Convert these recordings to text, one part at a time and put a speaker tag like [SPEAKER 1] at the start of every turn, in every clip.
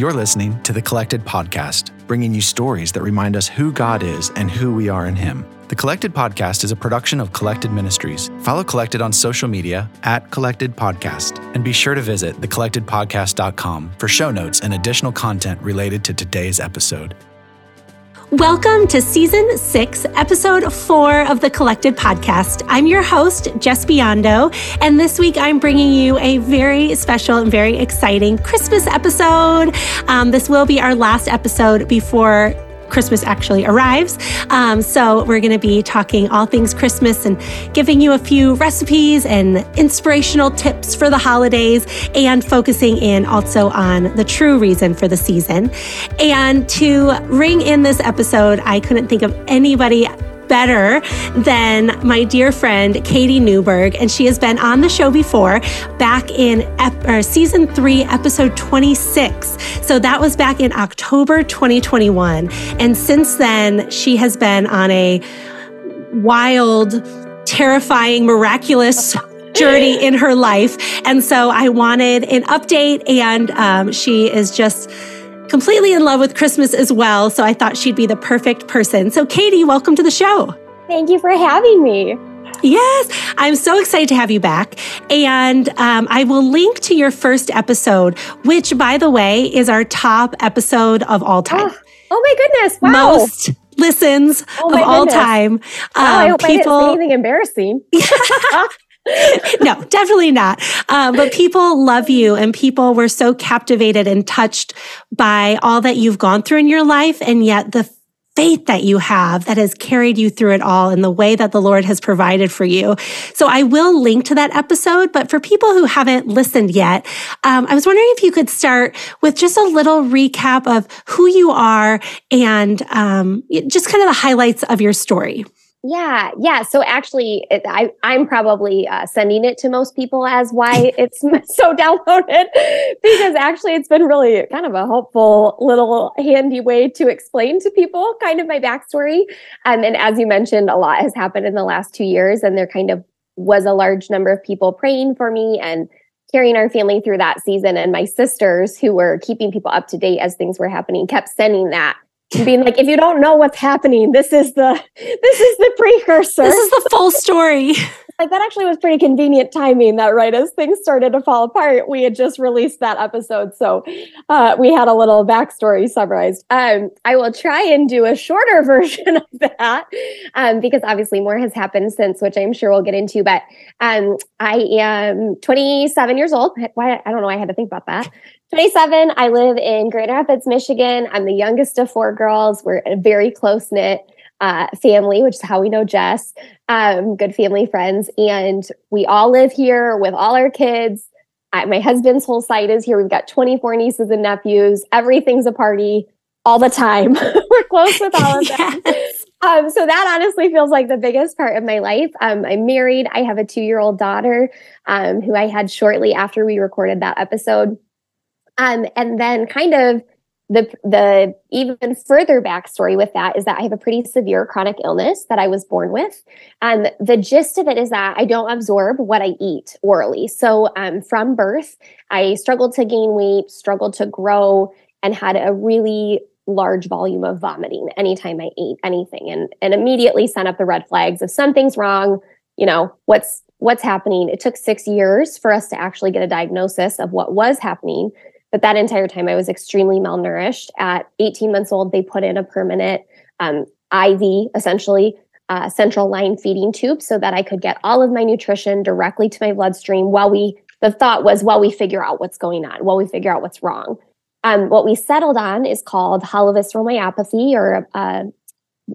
[SPEAKER 1] You're listening to the Collected Podcast, bringing you stories that remind us who God is and who we are in Him. The Collected Podcast is a production of Collected Ministries. Follow Collected on social media at Collected Podcast, and be sure to visit thecollectedpodcast.com for show notes and additional content related to today's episode.
[SPEAKER 2] Welcome to season six, episode four of the Collected Podcast. I'm your host, Jes Biondo, and this week I'm bringing you a very special and very exciting Christmas episode. Um, this will be our last episode before Christmas actually arrives. Um, so, we're going to be talking all things Christmas and giving you a few recipes and inspirational tips for the holidays and focusing in also on the true reason for the season. And to ring in this episode, I couldn't think of anybody better than my dear friend Katie Newberg, and she has been on the show before, back in ep- season three, episode 26. So that was back in October 2021, and since then she has been on a wild, terrifying, miraculous journey in her life. And so I wanted an update, and um, she is just completely in love with Christmas as well. So I thought she'd be the perfect person. So, Katie, welcome to the show.
[SPEAKER 3] Thank you for having me.
[SPEAKER 2] Yes, I'm so excited to have you back. And um, I will link to your first episode, which, by the way, is our top episode of all time.
[SPEAKER 3] Oh, oh my goodness. Wow.
[SPEAKER 2] Most listens
[SPEAKER 3] Oh
[SPEAKER 2] of
[SPEAKER 3] my
[SPEAKER 2] all
[SPEAKER 3] goodness.
[SPEAKER 2] time.
[SPEAKER 3] Wow, I
[SPEAKER 2] Um,
[SPEAKER 3] hope I didn't say anything embarrassing.
[SPEAKER 2] no, definitely not. Um, but people love you, and people were so captivated and touched by all that you've gone through in your life, and yet the faith that you have that has carried you through it all and the way that the Lord has provided for you. So I will link to that episode. But for people who haven't listened yet, um, I was wondering if you could start with just a little recap of who you are and um, just kind of the highlights of your story.
[SPEAKER 3] Yeah, yeah. So actually, it, I I'm probably uh, sending it to most people as why it's so downloaded because actually it's been really kind of a helpful little handy way to explain to people kind of my backstory. Um, and as you mentioned, a lot has happened in the last two years, and there kind of was a large number of people praying for me and carrying our family through that season. And my sisters, who were keeping people up to date as things were happening, kept sending that and being like, if you don't know what's happening, this is the this is the precursor.
[SPEAKER 2] This is the full story.
[SPEAKER 3] like that actually was pretty convenient timing that right as things started to fall apart, we had just released that episode. So uh, we had a little backstory summarized. Um, I will try and do a shorter version of that um, because obviously more has happened since, which I'm sure we'll get into. But um, I am 27 years old. Why I don't know. I had to think about that. 27. I live in Grand Rapids, Michigan. I'm the youngest of four girls. We're a very close knit uh, family, which is how we know Jes. Um, good family friends, and we all live here with all our kids. I, my husband's whole side is here. We've got 24 nieces and nephews. Everything's a party all the time. We're close with all of them.
[SPEAKER 2] Yes.
[SPEAKER 3] Um, so that honestly feels like the biggest part of my life. Um, I'm married. I have a two year old daughter um, who I had shortly after we recorded that episode. Um, and then kind of the the even further backstory with that is that I have a pretty severe chronic illness that I was born with. Um, the gist of it is that I don't absorb what I eat orally. So um, from birth, I struggled to gain weight, struggled to grow, and had a really large volume of vomiting anytime I ate anything, and and immediately sent up the red flags of something's wrong. You know what's what's happening. It took six years for us to actually get a diagnosis of what was happening. But that entire time, I was extremely malnourished. At 18 months old, they put in a permanent um, IV, essentially, uh, central line feeding tube, so that I could get all of my nutrition directly to my bloodstream. While we, the thought was, while we figure out what's going on, while we figure out what's wrong. Um, what we settled on is called hollow visceral myopathy or uh,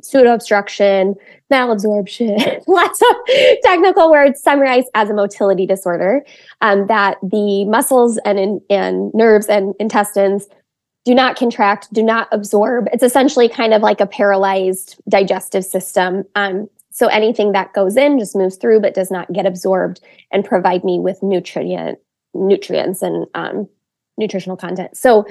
[SPEAKER 3] pseudo obstruction, malabsorption, lots of technical words summarized as a motility disorder. Um, that the muscles and, in, and nerves and intestines do not contract, do not absorb. It's essentially kind of like a paralyzed digestive system. Um, so anything that goes in just moves through, but does not get absorbed and provide me with nutrient nutrients and um, nutritional content. So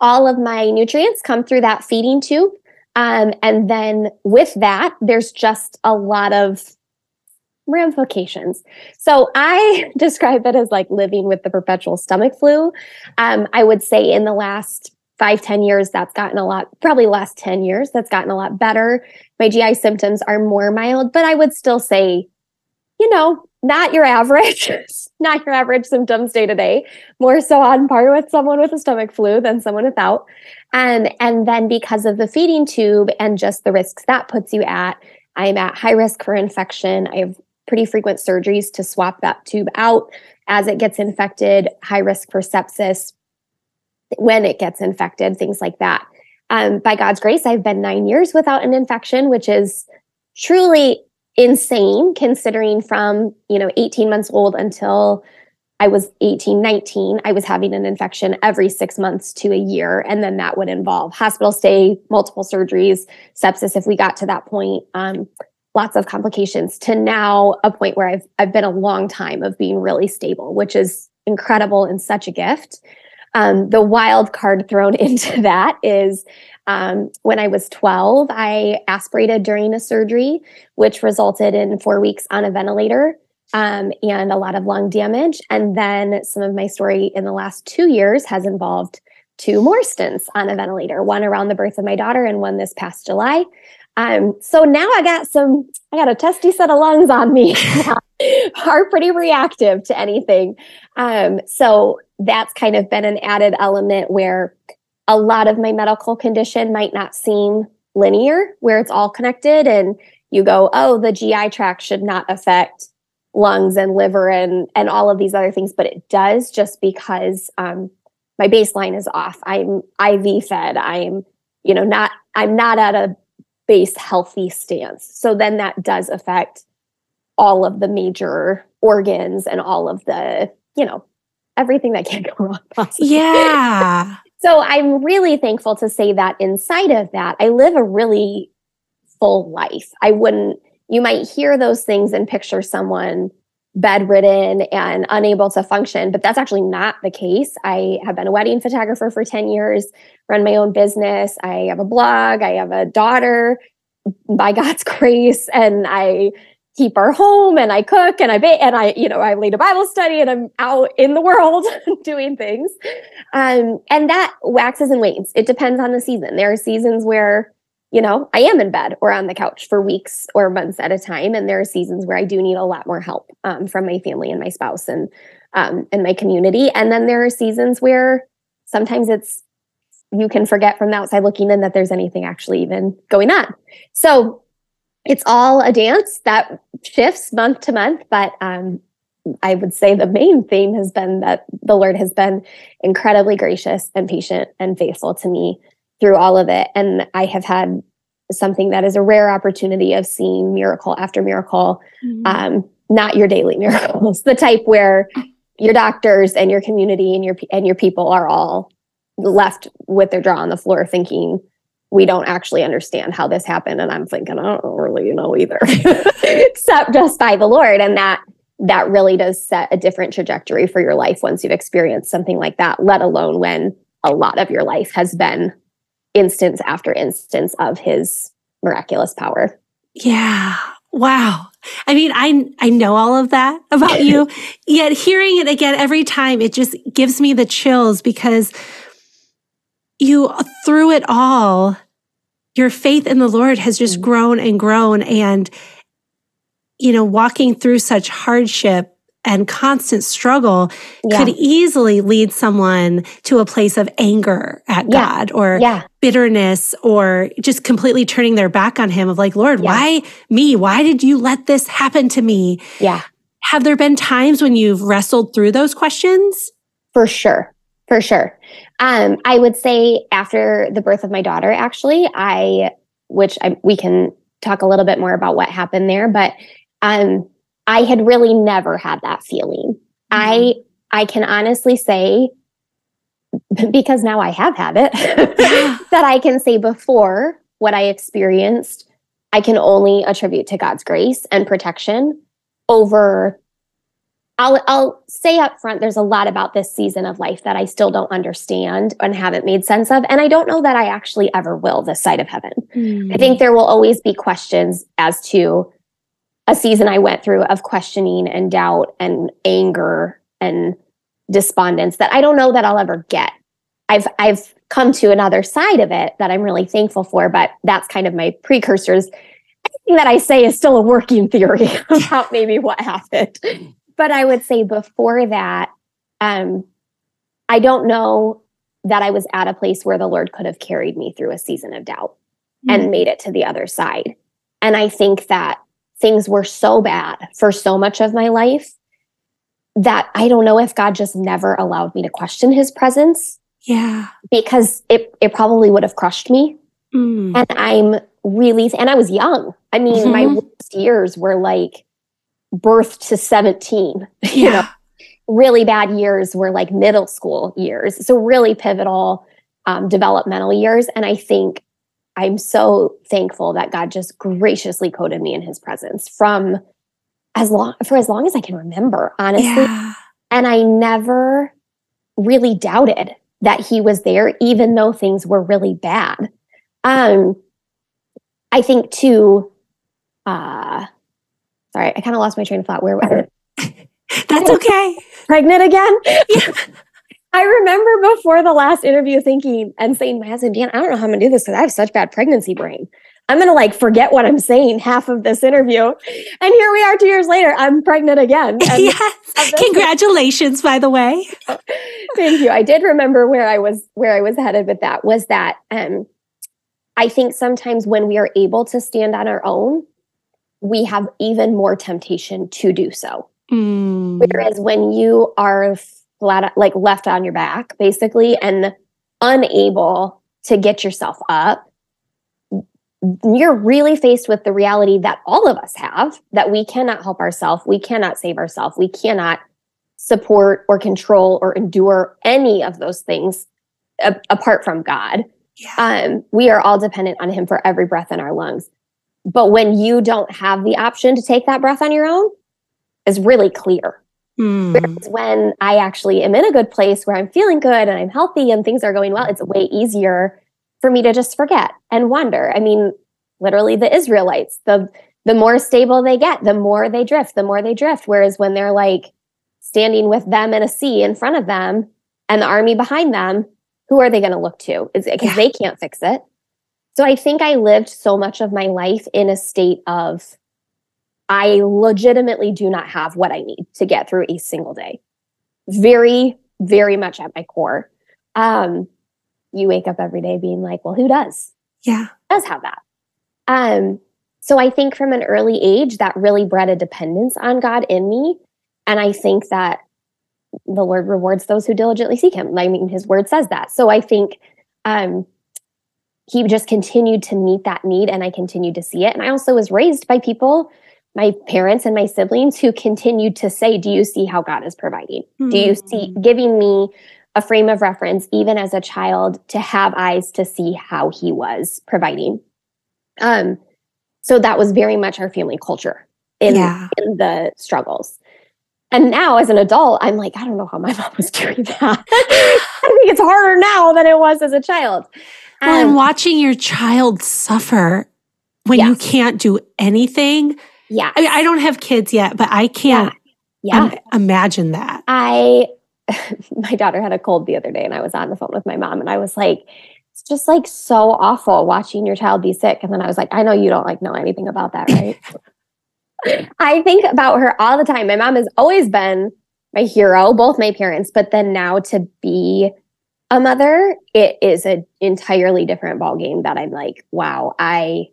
[SPEAKER 3] all of my nutrients come through that feeding tube. Um, and then with that, there's just a lot of ramifications. So I describe it as like living with the perpetual stomach flu. Um, I would say in the last five ten years, that's gotten a lot, probably last 10 years, that's gotten a lot better. My GI symptoms are more mild, but I would still say, you know, not your average, not your average symptoms day to day, more so on par with someone with a stomach flu than someone without. And, and then because of the feeding tube and just the risks that puts you at, I'm at high risk for infection. I have pretty frequent surgeries to swap that tube out as it gets infected, high risk for sepsis when it gets infected, things like that. Um, by God's grace, I've been nine years without an infection, which is truly insane considering from, you know, 18 months old until I was 18, 19, I was having an infection every six months to a year. And then that would involve hospital stay, multiple surgeries, sepsis if we got to that point. Um, lots of complications to now a point where I've I've been a long time of being really stable, which is incredible and such a gift. Um, the wild card thrown into that is um, when I was 12, I aspirated during a surgery, which resulted in four weeks on a ventilator um, and a lot of lung damage. And then some of my story in the last two years has involved two more stints on a ventilator, one around the birth of my daughter and one this past July. Um, so now I got some, I got a testy set of lungs on me, are pretty reactive to anything. Um, so that's kind of been an added element where a lot of my medical condition might not seem linear, where it's all connected. And you go, oh, the GI tract should not affect lungs and liver and and all of these other things, but it does just because um, my baseline is off. I'm IV fed. I'm, you know, not I'm not at a base healthy stance. So then that does affect all of the major organs and all of the, you know, everything that can go wrong
[SPEAKER 2] possibly. Yeah.
[SPEAKER 3] So I'm really thankful to say that inside of that, I live a really full life. I wouldn't, you might hear those things and picture someone bedridden and unable to function, but that's actually not the case. I have been a wedding photographer for 10 years, run my own business. I have a blog, I have a daughter by God's grace, and I keep our home and I cook and I bake and I, you know, I lead a Bible study and I'm out in the world doing things. Um, and that waxes and wanes. It depends on the season. There are seasons where you know, I am in bed or on the couch for weeks or months at a time. And there are seasons where I do need a lot more help um, from my family and my spouse and um, and my community. And then there are seasons where sometimes it's you can forget from the outside looking in that there's anything actually even going on. So it's all a dance that shifts month to month, but um, I would say the main theme has been that the Lord has been incredibly gracious and patient and faithful to me through all of it. And I have had something that is a rare opportunity of seeing miracle after miracle, mm-hmm. um, not your daily miracles, the type where your doctors and your community and your and your people are all left with their jaw on the floor thinking we don't actually understand how this happened and i'm thinking i don't really know either except just by the lord and that that really does set a different trajectory for your life once you've experienced something like that let alone when a lot of your life has been instance after instance of his miraculous power.
[SPEAKER 2] Yeah. Wow. I mean, I I know all of that about you, yet hearing it again every time it just gives me the chills because you through it all your faith in the Lord has just mm-hmm. grown and grown and you know, walking through such hardship and constant struggle yeah. could easily lead someone to a place of anger at yeah. God or yeah. bitterness or just completely turning their back on him of like, Lord, why me? Why did you let this happen to me?
[SPEAKER 3] Yeah.
[SPEAKER 2] Have there been times when you've wrestled through those questions?
[SPEAKER 3] For sure. For sure. Um, I would say after the birth of my daughter, actually, I, which I, we can talk a little bit more about what happened there, but um, I had really never had that feeling. Mm-hmm. I I can honestly say because now I have had it that I can say before what I experienced I can only attribute to God's grace and protection over I'll I'll say up front there's a lot about this season of life that I still don't understand and haven't made sense of and I don't know that I actually ever will this side of heaven. Mm. I think there will always be questions as to a season I went through of questioning and doubt and anger and despondence that I don't know that I'll ever get. I've I've come to another side of it that I'm really thankful for, but that's kind of my precursors. Anything that I say is still a working theory about maybe what happened. But I would say before that, um, I don't know that I was at a place where the Lord could have carried me through a season of doubt mm-hmm. and made it to the other side. And I think that things were so bad for so much of my life that I don't know if God just never allowed me to question his presence.
[SPEAKER 2] Yeah.
[SPEAKER 3] Because it, it probably would have crushed me. Mm. And I'm really, and I was young. I mean, mm-hmm. my worst years were like birth to 17, yeah. you know, really bad years were like middle school years. So really pivotal um, developmental years. And I think I'm so thankful that God just graciously coated me in his presence from as long for as long as I can remember, honestly. Yeah. And I never really doubted that he was there, even though things were really bad. Um, I think too, uh sorry, I kind of lost my train of thought. Where was
[SPEAKER 2] it? That's okay.
[SPEAKER 3] Pregnant again? Yeah. I remember before the last interview thinking and saying my husband, Dan, I don't know how I'm gonna do this because I have such bad pregnancy brain. I'm gonna like forget what I'm saying half of this interview. And here we are two years later. I'm pregnant again.
[SPEAKER 2] yes. Congratulations, by the way.
[SPEAKER 3] Thank you. I did remember where I was where I was headed with that was that um I think sometimes when we are able to stand on our own, we have even more temptation to do so. Mm. Whereas when you are flat like left on your back basically and unable to get yourself up you're really faced with the reality that all of us have that we cannot help ourselves we cannot save ourselves we cannot support or control or endure any of those things a- apart from god yeah. um, we are all dependent on him for every breath in our lungs but when you don't have the option to take that breath on your own is really clear Mm. Whereas when I actually am in a good place where I'm feeling good and I'm healthy and things are going well, it's way easier for me to just forget and wonder. I mean, literally the Israelites, the the more stable they get, the more they drift, the more they drift. Whereas when they're like standing with them in a sea in front of them and the army behind them, who are they going to look to? Because yeah. they can't fix it? So I think I lived so much of my life in a state of I legitimately do not have what I need to get through a single day. Very, very much at my core. Um, you wake up every day being like, well, who does?
[SPEAKER 2] Yeah.
[SPEAKER 3] Does have that. Um, so I think from an early age that really bred a dependence on God in me. And I think that the Lord rewards those who diligently seek him. I mean, his word says that. So I think um, he just continued to meet that need and I continued to see it. And I also was raised by people my parents and my siblings who continued to say, Do you see how God is providing? Mm-hmm. Do you see hmm. giving me a frame of reference, even as a child, to have eyes to see how He was providing? Um, so that was very much our family culture in, yeah. in the struggles. And now, as an adult, I'm like, I don't know how my mom was doing that. I think it's harder now than it was as a child.
[SPEAKER 2] Well, um, and watching your child suffer when yes. you can't do anything
[SPEAKER 3] yeah.
[SPEAKER 2] I, mean, I don't have kids yet, but I can't yeah. yeah. Im- imagine that.
[SPEAKER 3] I, my daughter had a cold the other day and I was on the phone with my mom and I was like, it's just like so awful watching your child be sick. And then I was like, I know you don't like know anything about that, right? I think about her all the time. My mom has always been my hero, both my parents, but then now to be a mother, it is an entirely different ballgame that I'm like, wow, I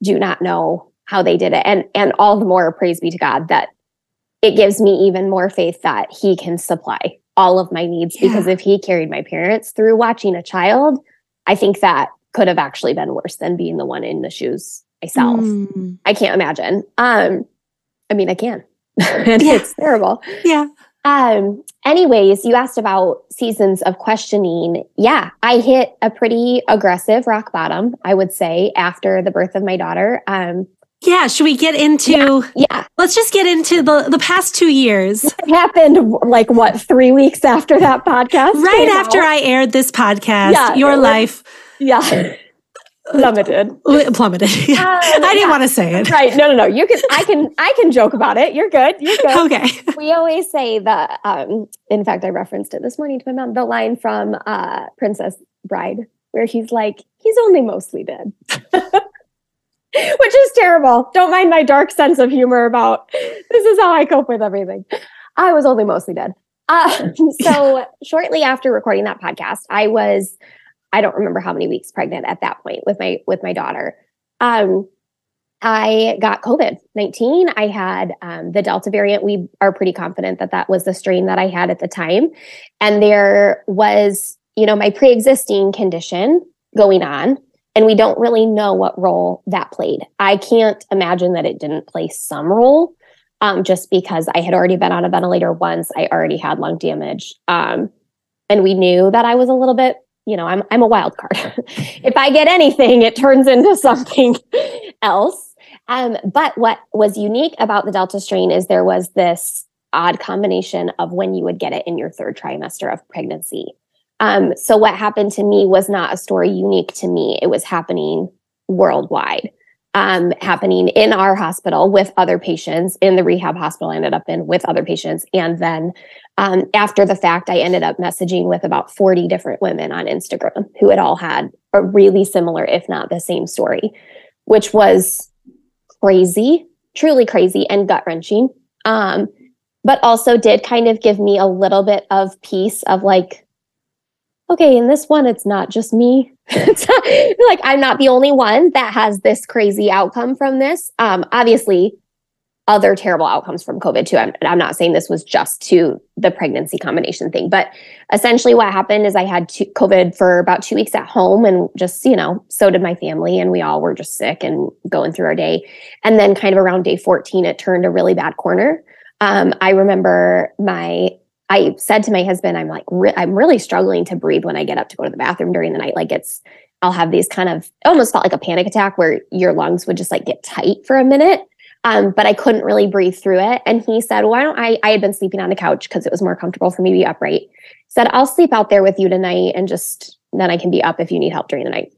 [SPEAKER 3] do not know how they did it. And and all the more praise be to god that it gives me even more faith that he can supply all of my needs. Yeah. because if he carried my parents through watching a child i think that could have actually been worse than being the one in the shoes myself. Mm. i can't imagine. Um i mean i can. And yeah. it's terrible.
[SPEAKER 2] Yeah
[SPEAKER 3] um, anyways, you asked about seasons of questioning. Yeah, I hit a pretty aggressive rock bottom, I would say, after the birth of my daughter. Um,
[SPEAKER 2] yeah, should we get into
[SPEAKER 3] yeah, yeah.
[SPEAKER 2] Let's just get into the the past 2 years.
[SPEAKER 3] It happened like what, 3 weeks after that podcast?
[SPEAKER 2] Right after out. I aired this podcast, yeah, your life.
[SPEAKER 3] yeah. plummeted.
[SPEAKER 2] Plummeted. Yeah. Um, I didn't yeah. want to say it.
[SPEAKER 3] Right. No, no, no. You can. I can. I can joke about it. You're good. You're good.
[SPEAKER 2] Okay.
[SPEAKER 3] We always say the Um, in fact, I referenced it this morning to my mom. The line from uh, Princess Bride, where he's like, "He's only mostly dead." Which is terrible. Don't mind my dark sense of humor about this is how I cope with everything. I was only mostly dead. Uh, so shortly after recording that podcast, I was I don't remember how many weeks pregnant at that point with my with my daughter. Um, I got COVID 19. I had um, the Delta variant. We are pretty confident that that was the strain that I had at the time. And there was, you know, my pre existing condition going on. And we don't really know what role that played. I can't imagine that it didn't play some role um, just because I had already been on a ventilator once. I already had lung damage. Um, and we knew that I was a little bit you know, I'm I'm a wild card. if I get anything, it turns into something else. Um, but what was unique about the Delta strain is there was this odd combination of when you would get it in your third trimester of pregnancy. Um, so what happened to me was not a story unique to me. It was happening worldwide um, happening in our hospital with other patients in the rehab hospital I ended up in with other patients. And then um, after the fact, I ended up messaging with about 40 different women on Instagram who had all had a really similar, if not the same story, which was crazy, truly crazy and gut wrenching. Um, but also did kind of give me a little bit of peace of like, okay, in this one, it's not just me. like I'm not the only one that has this crazy outcome from this. Um, obviously, other terrible outcomes from COVID too. I'm, I'm not saying this was just to the pregnancy combination thing, but essentially what happened is I had two, COVID for about two weeks at home and just, you know, so did my family and we all were just sick and going through our day. And then kind of around day 14, it turned a really bad corner. Um, I remember my I said to my husband, I'm like, re- I'm really struggling to breathe when I get up to go to the bathroom during the night. Like it's, I'll have these kind of, almost felt like a panic attack where your lungs would just like get tight for a minute. Um, but I couldn't really breathe through it. And he said, why don't I, I had been sleeping on the couch because it was more comfortable for me to be upright. He said, I'll sleep out there with you tonight and just, then I can be up if you need help during the night.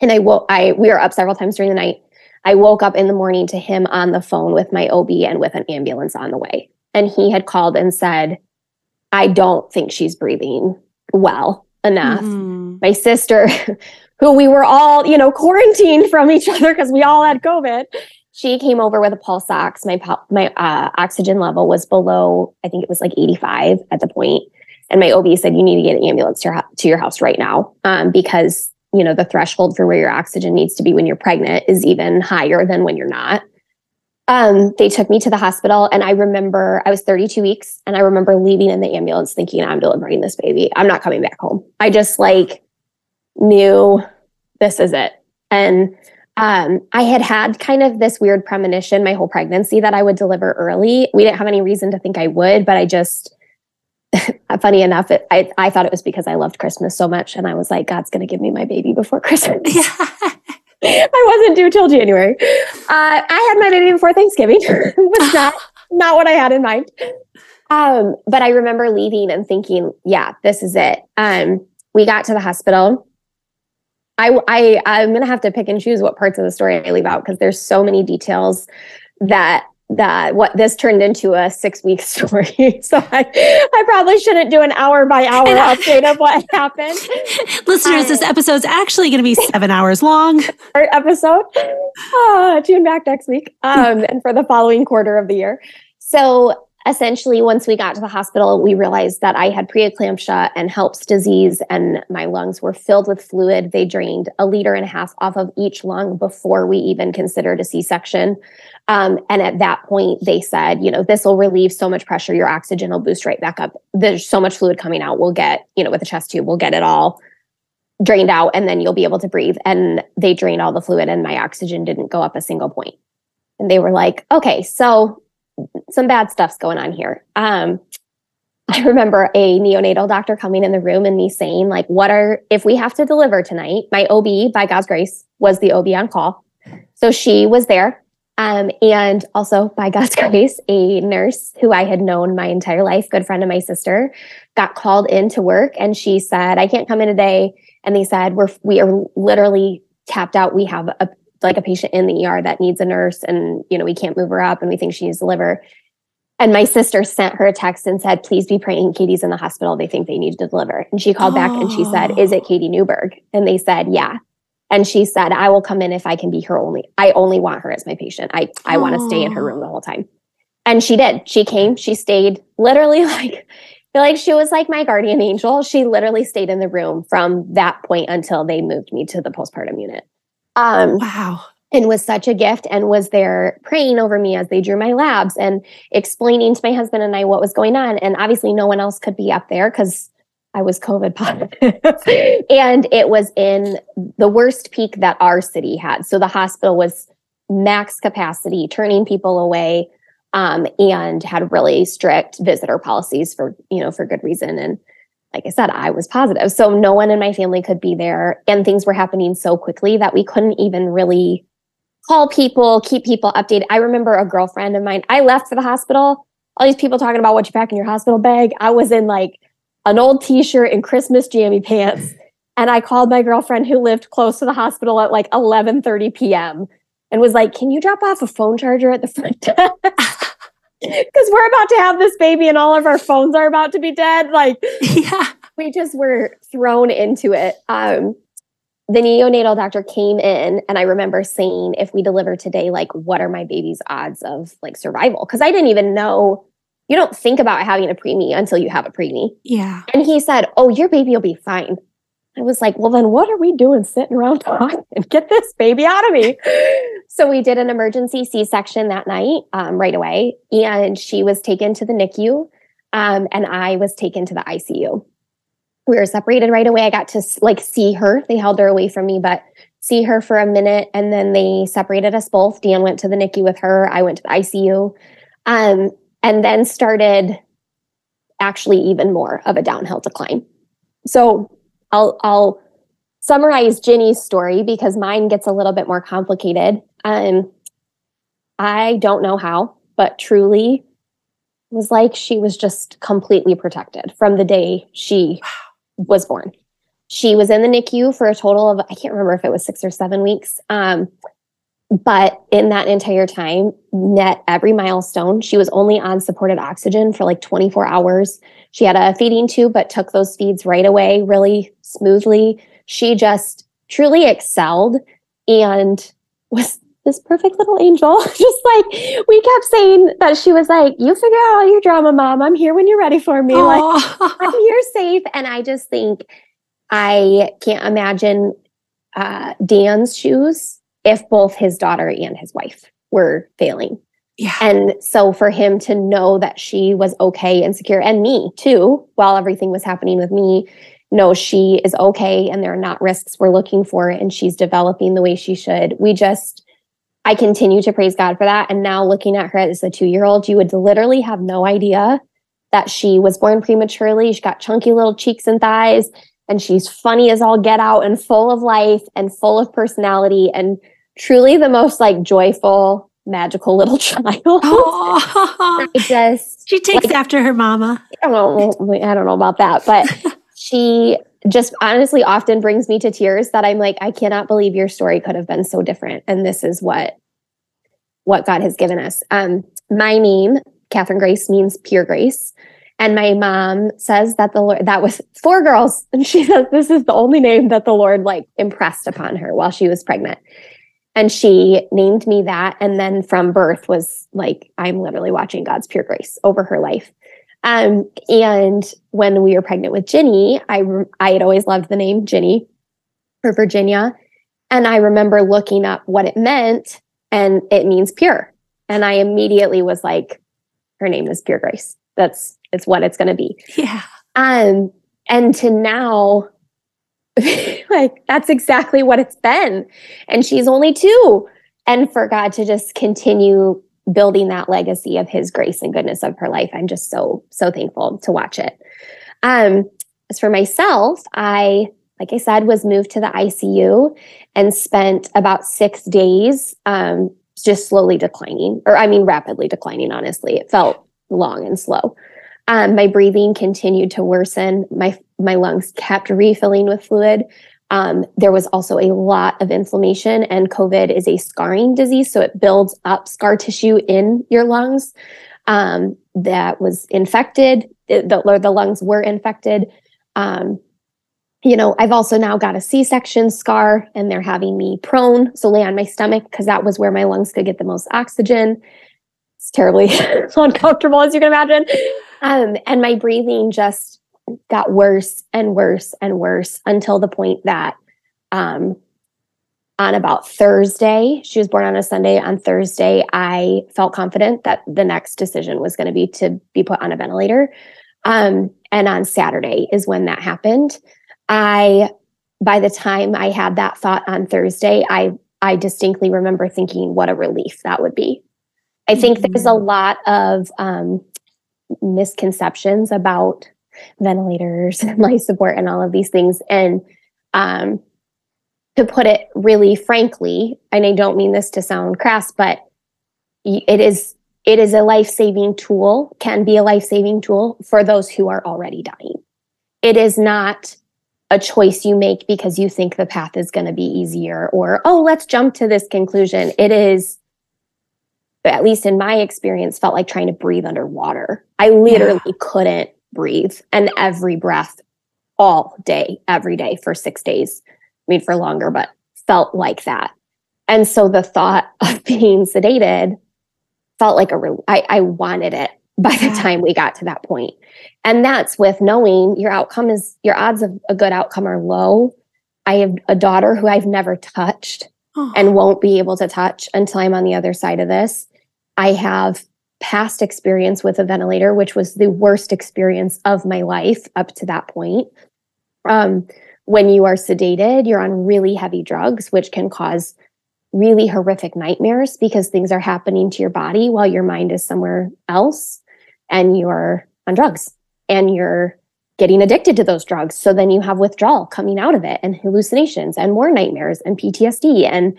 [SPEAKER 3] And I woke, I, we were up several times during the night. I woke up in the morning to him on the phone with my OB and with an ambulance on the way. And he had called and said, I don't think she's breathing well enough. Mm-hmm. My sister, who we were all, you know, quarantined from each other because we all had COVID, she came over with a pulse ox. My my uh, oxygen level was below, I think it was like 85 at the point. And my OB said, you need to get an ambulance to your, to your house right now um, because, you know, the threshold for where your oxygen needs to be when you're pregnant is even higher than when you're not um, they took me to the hospital and I remember I was 32 weeks and I remember leaving in the ambulance thinking I'm delivering this baby. I'm not coming back home. I just like knew this is it. And um, I had had kind of this weird premonition my whole pregnancy that I would deliver early. We didn't have any reason to think I would, but I just, funny enough, it, I, I thought it was because I loved Christmas so much. And I was like, God's going to give me my baby before Christmas. I wasn't due till January. Uh, I had my baby before Thanksgiving. it was not not what I had in mind. Um, but I remember leaving and thinking, yeah, this is it. Um, we got to the hospital. I, I I'm gonna have to pick and choose what parts of the story I leave out because there's so many details that that what this turned into a six week story. so I, I probably shouldn't do an hour by hour update of what happened.
[SPEAKER 2] Listeners, this episode's actually going to be seven hours long.
[SPEAKER 3] Our episode. Oh, tune back next week um, and for the following quarter of the year. So essentially, once we got to the hospital, we realized that I had preeclampsia and HELLP's disease, and my lungs were filled with fluid. They drained a liter and a half off of each lung before we even considered a C section. Um, and at that point, they said, you know, this will relieve so much pressure. Your oxygen will boost right back up. There's so much fluid coming out. We'll get, you know, with the chest tube, we'll get it all drained out and then you'll be able to breathe. And they drained all the fluid and my oxygen didn't go up a single point. And they were like, okay, so some bad stuff's going on here. Um, I remember a neonatal doctor coming in the room and me saying, like, what are, if we have to deliver tonight, my OB, by God's grace, was the OB on call. So she was there um, and also, by God's grace, a nurse who I had known my entire life, good friend of my sister, got called into work and she said, I can't come in today. And they said, We're we are literally tapped out. We have a like a patient in the ER that needs a nurse and you know we can't move her up and we think she needs to deliver. And my sister sent her a text and said, please be praying. Katie's in the hospital. They think they need to deliver. And she called oh. back and she said, Is it Katie Newberg? And they said, Yeah. And she said, I will come in if I can be her only. I only want her as my patient. I, I want to stay in her room the whole time. And she did. She came, she stayed literally like, feel like she was like my guardian angel. She literally stayed in the room from that point until they moved me to the postpartum unit.
[SPEAKER 2] Um, wow.
[SPEAKER 3] And was such a gift and was there praying over me as they drew my labs and explaining to my husband and I what was going on. And obviously, no one else could be up there because I was COVID positive. and it was in the worst peak that our city had. So the hospital was max capacity, turning people away, um, and had really strict visitor policies for, you know, for good reason. And like I said, I was positive. So no one in my family could be there. And things were happening so quickly that we couldn't even really call people, keep people updated. I remember a girlfriend of mine, I left for the hospital. All these people talking about what you pack in your hospital bag. I was in like an old t-shirt and Christmas jammy pants. And I called my girlfriend who lived close to the hospital at like 11:30 p.m. and was like, "Can you drop off a phone charger at the front desk?" Because we're about to have this baby and all of our phones are about to be dead. Like, yeah, we just were thrown into it. Um, the neonatal doctor came in and I remember saying, if we deliver today, like, what are my baby's odds of like survival? Because I didn't even know you don't think about having a preemie until you have a preemie.
[SPEAKER 2] Yeah.
[SPEAKER 3] And he said, Oh, your baby will be fine. I was like, Well, then what are we doing sitting around talking? And get this baby out of me. so we did an emergency C section that night um, right away. And she was taken to the NICU um, and I was taken to the ICU. We were separated right away. I got to like see her. They held her away from me, but see her for a minute and then they separated us both. Dan went to the NICU with her. I went to the ICU. Um, and then started actually even more of a downhill decline. So I'll I'll summarize Ginny's story because mine gets a little bit more complicated. Um, I don't know how, but truly was like she was just completely protected from the day she was born. She was in the NICU for a total of I can't remember if it was six or seven weeks. Um, but in that entire time, met every milestone. She was only on supported oxygen for like 24 hours. She had a feeding tube, but took those feeds right away, really smoothly. She just truly excelled and was this perfect little angel. just like we kept saying that she was like, You figure out all your drama, mom. I'm here when you're ready for me. Aww. Like, I'm here safe. And I just think I can't imagine uh, Dan's shoes if both his daughter and his wife were failing.
[SPEAKER 2] Yeah.
[SPEAKER 3] And so for him to know that she was okay and secure, and me too, while everything was happening with me, know she is okay and there are not risks we're looking for, and she's developing the way she should. We just, I continue to praise God for that. And now looking at her as a two year old, you would literally have no idea that she was born prematurely. She got chunky little cheeks and thighs, and she's funny as all get out and full of life and full of personality. And truly the most like joyful, magical little child. Oh.
[SPEAKER 2] I just she takes like, after her mama.
[SPEAKER 3] I don't know. I don't know about that, but she just honestly often brings me to tears that I'm like, I cannot believe your story could have been so different. And this is what what God has given us. Um, my name, Catherine Grace, means pure grace. And my mom says that the Lord, that was four girls. And she says this is the only name that the Lord like impressed upon her while she was pregnant. And she named me that. And then from birth was like, I'm literally watching God's pure grace over her life. Um, and when we were pregnant with Ginny, I, I had always loved the name Ginny for Virginia. And I remember looking up what it meant, and it means pure. And I immediately was like, her name is Pure Grace. That's it's what it's going to be.
[SPEAKER 2] Yeah.
[SPEAKER 3] Um, and to now like that's exactly what it's been. And she's only two. And for God to just continue building that legacy of his grace and goodness of her life, I'm just so, so thankful to watch it. Um, as for myself, I, like I said, was moved to the ICU and spent about six days um, just slowly declining, or I mean, rapidly declining, honestly. It felt long and slow. Um, my breathing continued to worsen. My my lungs kept refilling with fluid. Um, there was also a lot of inflammation, and COVID is a scarring disease. So it builds up scar tissue in your lungs um, that was infected, the, the lungs were infected. Um, you know, I've also now got a C section scar, and they're having me prone, so lay on my stomach because that was where my lungs could get the most oxygen. It's terribly uncomfortable, as you can imagine. Um, and my breathing just got worse and worse and worse until the point that um, on about Thursday, she was born on a Sunday. On Thursday, I felt confident that the next decision was going to be to be put on a ventilator. Um, and on Saturday is when that happened. I, by the time I had that thought on Thursday, I I distinctly remember thinking, what a relief that would be. I think mm-hmm. there's a lot of um, misconceptions about ventilators and life support and all of these things. And um, to put it really frankly, and I don't mean this to sound crass, but it is it is a life-saving tool, can be a life-saving tool for those who are already dying. It is not a choice you make because you think the path is going to be easier or oh, let's jump to this conclusion. It is at least in my experience felt like trying to breathe underwater. I literally yeah. couldn't breathe and every breath all day, every day for six days. I mean, for longer, but felt like that. And so the thought of being sedated felt like a, re- I, I wanted it by the time we got to that point. And that's with knowing your outcome is your odds of a good outcome are low. I have a daughter who I've never touched oh. and won't be able to touch until I'm on the other side of this. I have past experience with a ventilator, which was the worst experience of my life up to that point. Um, when you are sedated, you're on really heavy drugs, which can cause really horrific nightmares because things are happening to your body while your mind is somewhere else and you're on drugs and you're getting addicted to those drugs. So then you have withdrawal coming out of it and hallucinations and more nightmares and PTSD and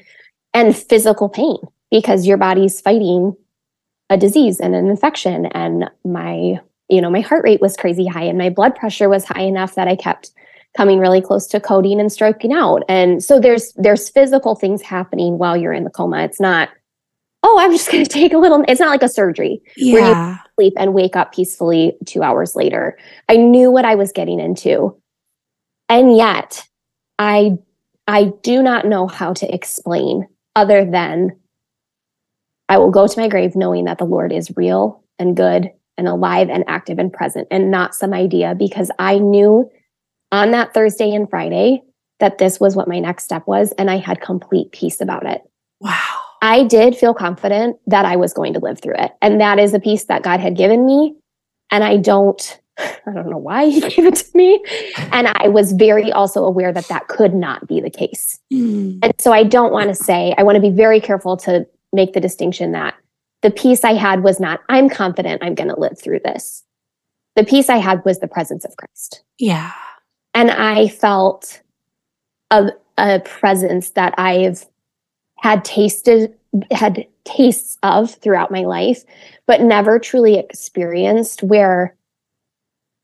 [SPEAKER 3] and physical pain because your body's fighting a disease and an infection. And my you know my heart rate was crazy high and my blood pressure was high enough that i kept coming really close to coding and stroking out. And so there's there's physical things happening while you're in the coma. It's not oh i'm just going to take a little it's not like a surgery
[SPEAKER 2] yeah.
[SPEAKER 3] where you sleep and wake up peacefully 2 hours later. I knew what i was getting into. And yet i i do not know how to explain other than I will go to my grave knowing that the Lord is real and good and alive and active and present and not some idea because I knew on that Thursday and Friday that this was what my next step was. And I had complete peace about it.
[SPEAKER 2] Wow.
[SPEAKER 3] I did feel confident that I was going to live through it. And that is a peace that God had given me. And I don't, I don't know why he gave it to me. And I was very also aware that that could not be the case. Mm. And so I don't want to say, I want to be very careful to make the distinction that the peace I had was not, I'm confident I'm going to live through this. The peace I had was the presence of Christ.
[SPEAKER 2] Yeah.
[SPEAKER 3] And I felt a, a presence that I've had tasted, had tastes of throughout my life, but never truly experienced where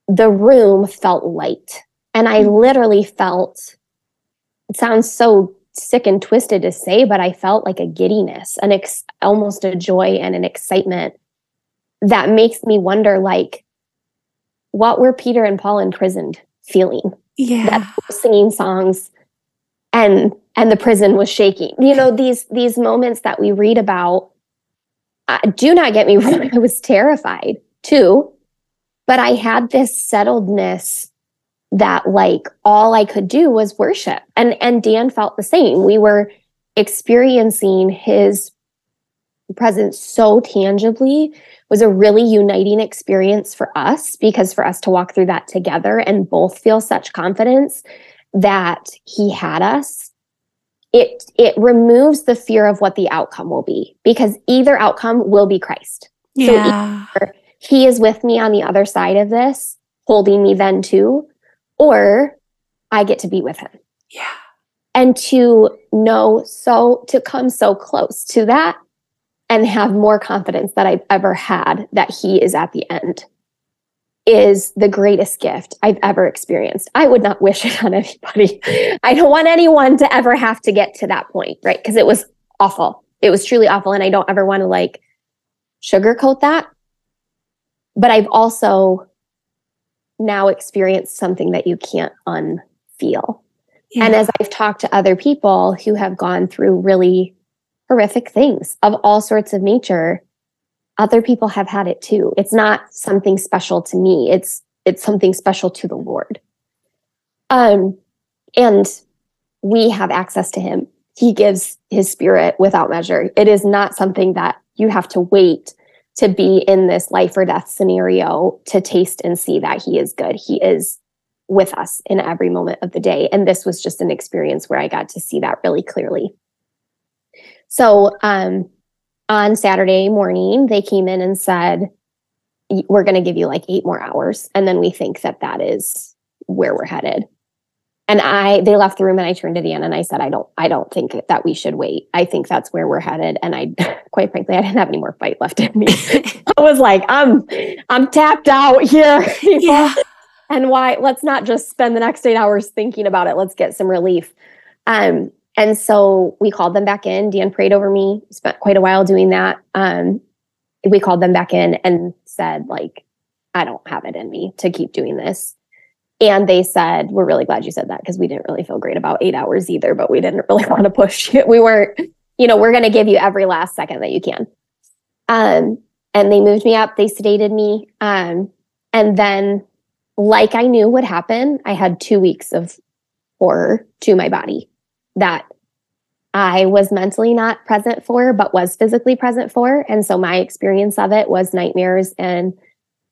[SPEAKER 3] the room felt light. And I mm. literally felt, it sounds so sick and twisted to say, but I felt like a giddiness, an ex- almost a joy and an excitement that makes me wonder like what were Peter and Paul imprisoned feeling?
[SPEAKER 2] Yeah.
[SPEAKER 3] That singing songs and and the prison was shaking. You know, these these moments that we read about uh, do not get me wrong, I was terrified too, but I had this settledness that like all I could do was worship. And and Dan felt the same. We were experiencing his presence so tangibly was a really uniting experience for us because for us to walk through that together and both feel such confidence that he had us it it removes the fear of what the outcome will be because either outcome will be Christ.
[SPEAKER 2] Yeah.
[SPEAKER 3] So he is with me on the other side of this, holding me then too, or I get to be with him.
[SPEAKER 2] Yeah.
[SPEAKER 3] And to know so, to come so close to that and have more confidence that I've ever had that he is at the end. is the greatest gift I've ever experienced. I would not wish it on anybody. I don't want anyone to ever have to get to that point, right? Because it was awful. It was truly awful. And I don't ever want to like sugarcoat that. But I've also now experienced something that you can't unfeel. Yeah. And as I've talked to other people who have gone through really horrific things of all sorts of nature, other people have had it too. It's not something special to me. It's it's something special to the Lord. Um and we have access to him. He gives his spirit without measure. It is not something that you have to wait to be in this life or death scenario to taste and see that he is good. He is with us in every moment of the day. And this was just an experience where I got to see that really clearly. So, um, on Saturday morning, they came in and said, We're going to give you like eight more hours. And then we think that that is where we're headed. And I, they left the room and I turned to Deanna and I said, I don't, I don't think that we should wait. I think that's where we're headed. And I, quite frankly, I didn't have any more fight left in me. I was like, I'm, I'm tapped out here. Yeah. And why, let's not just spend the next eight hours thinking about it. Let's get some relief. Um, and so we called them back in. Dan prayed over me, spent quite a while doing that. Um, we called them back in and said, like, I don't have it in me to keep doing this. And they said, We're really glad you said that because we didn't really feel great about eight hours either, but we didn't really want to push it. We weren't, you know, we're going to give you every last second that you can. Um, and they moved me up, they sedated me. Um, and then, like I knew would happen, I had two weeks of horror to my body that I was mentally not present for, but was physically present for. And so my experience of it was nightmares and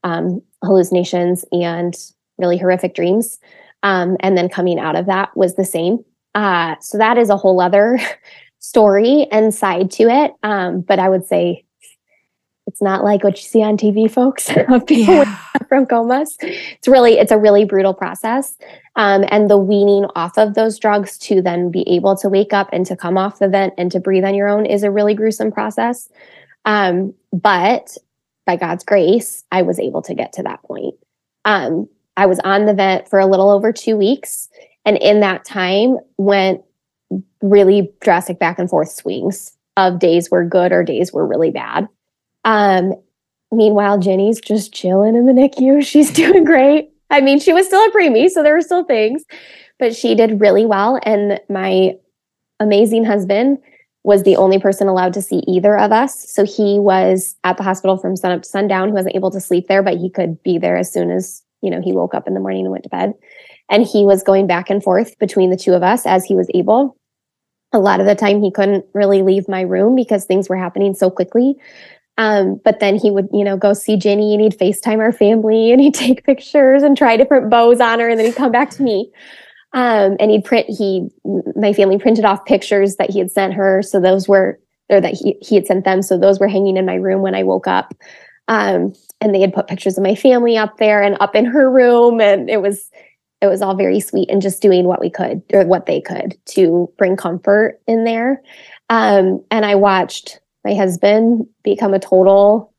[SPEAKER 3] um, hallucinations and really horrific dreams. Um, and then coming out of that was the same. Uh, so that is a whole other story and side to it. Um, but I would say it's not like what you see on TV, folks, of people yeah. from comas. It's really, it's a really brutal process. Um, and the weaning off of those drugs to then be able to wake up and to come off the vent and to breathe on your own is a really gruesome process. Um, but by God's grace, I was able to get to that point. Um, I was on the vent for a little over two weeks. And in that time went really drastic back and forth swings of days were good or days were really bad. Um, meanwhile, Jenny's just chilling in the NICU. She's doing great. I mean, she was still a preemie, so there were still things, but she did really well. And my amazing husband was the only person allowed to see either of us. So he was at the hospital from sun up to sundown. He wasn't able to sleep there, but he could be there as soon as, you know, he woke up in the morning and went to bed. And he was going back and forth between the two of us as he was able. A lot of the time he couldn't really leave my room because things were happening so quickly. Um, but then he would, you know, go see Jenny and he'd FaceTime our family and he'd take pictures and try different bows on her. And then he'd come back to me. Um, and he'd print, he, my family printed off pictures that he had sent her. So those were, or that he, he had sent them. So those were hanging in my room when I woke up. Um, and they had put pictures of my family up there and up in her room. And it was, it was all very sweet and just doing what we could or what they could to bring comfort in there. Um, and I watched my husband become a total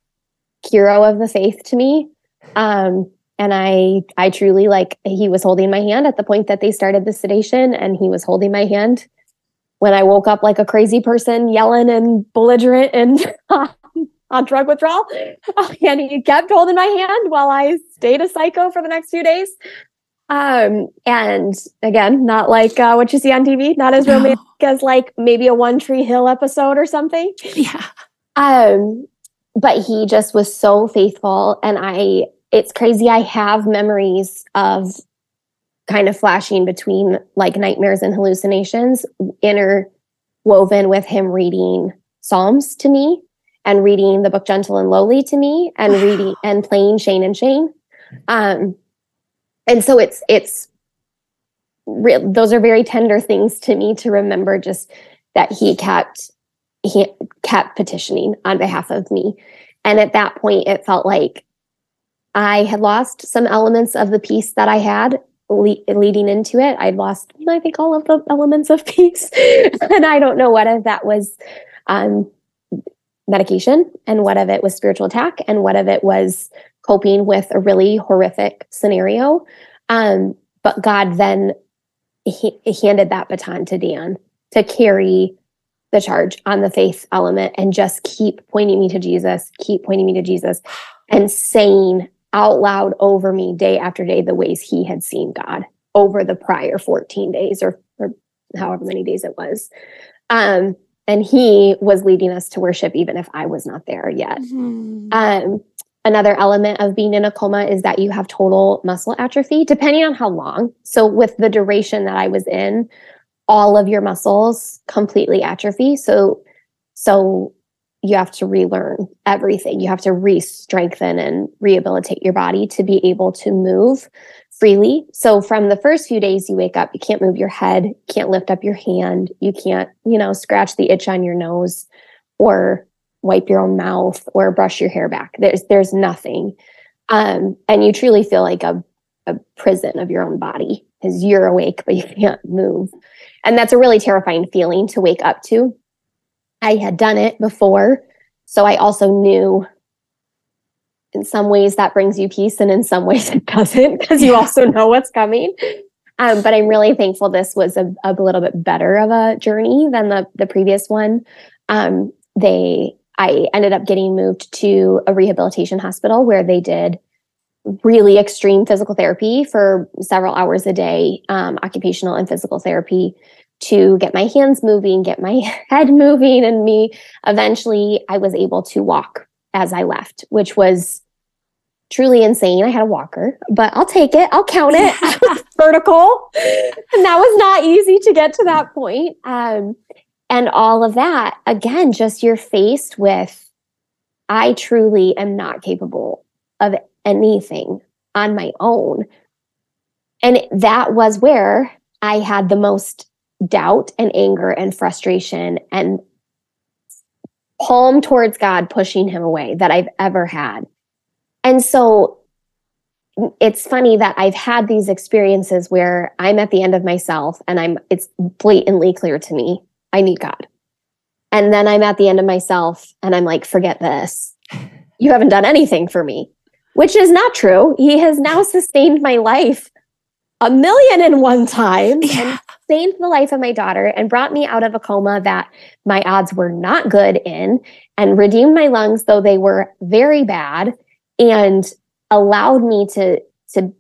[SPEAKER 3] hero of the faith to me. Um, and I, I truly like he was holding my hand at the point that they started the sedation, and he was holding my hand when I woke up like a crazy person, yelling and belligerent and on drug withdrawal. And he kept holding my hand while I stayed a psycho for the next few days. Um, and again, not like uh, what you see on TV, not as romantic as like maybe a One Tree Hill episode or something.
[SPEAKER 2] Yeah.
[SPEAKER 3] Um, but he just was so faithful. And I, it's crazy. I have memories of kind of flashing between like nightmares and hallucinations interwoven with him reading Psalms to me and reading the book Gentle and Lowly to me and wow. reading and playing Shane and Shane. Um, and so it's it's real those are very tender things to me to remember just that he kept he kept petitioning on behalf of me and at that point it felt like i had lost some elements of the peace that i had le- leading into it i'd lost i think all of the elements of peace and i don't know what if that was um, medication and what of it was spiritual attack and what of it was coping with a really horrific scenario. Um, but God then he, handed that baton to Dan to carry the charge on the faith element and just keep pointing me to Jesus, keep pointing me to Jesus, and saying out loud over me day after day the ways he had seen God over the prior 14 days or, or however many days it was. Um, and he was leading us to worship even if I was not there yet. Mm-hmm. Um, another element of being in a coma is that you have total muscle atrophy, depending on how long. So, with the duration that I was in, all of your muscles completely atrophy. So, so you have to relearn everything. You have to re-strengthen and rehabilitate your body to be able to move freely. So from the first few days you wake up, you can't move your head, can't lift up your hand, you can't, you know, scratch the itch on your nose or wipe your own mouth or brush your hair back. There's there's nothing. Um, and you truly feel like a, a prison of your own body because you're awake, but you can't move. And that's a really terrifying feeling to wake up to. I had done it before. So I also knew in some ways that brings you peace and in some ways it doesn't because you also know what's coming. Um, but i'm really thankful this was a, a, little bit better of a journey than the, the previous one. Um, they i ended up getting moved to a rehabilitation hospital where they did really extreme physical therapy for several hours a day um, occupational and physical therapy to get my hands moving get my head moving and me eventually i was able to walk as i left which was truly insane. I had a walker, but I'll take it. I'll count it vertical. And that was not easy to get to that point. Um, and all of that, again, just you're faced with I truly am not capable of anything on my own. And that was where I had the most doubt and anger and frustration and palm towards God, pushing him away that I've ever had. And so it's funny that I've had these experiences where I'm at the end of myself and I'm it's blatantly clear to me I need God. And then I'm at the end of myself and I'm like forget this. You haven't done anything for me, which is not true. He has now sustained my life a million and one times yeah. and saved the life of my daughter and brought me out of a coma that my odds were not good in and redeemed my lungs though they were very bad and allowed me to to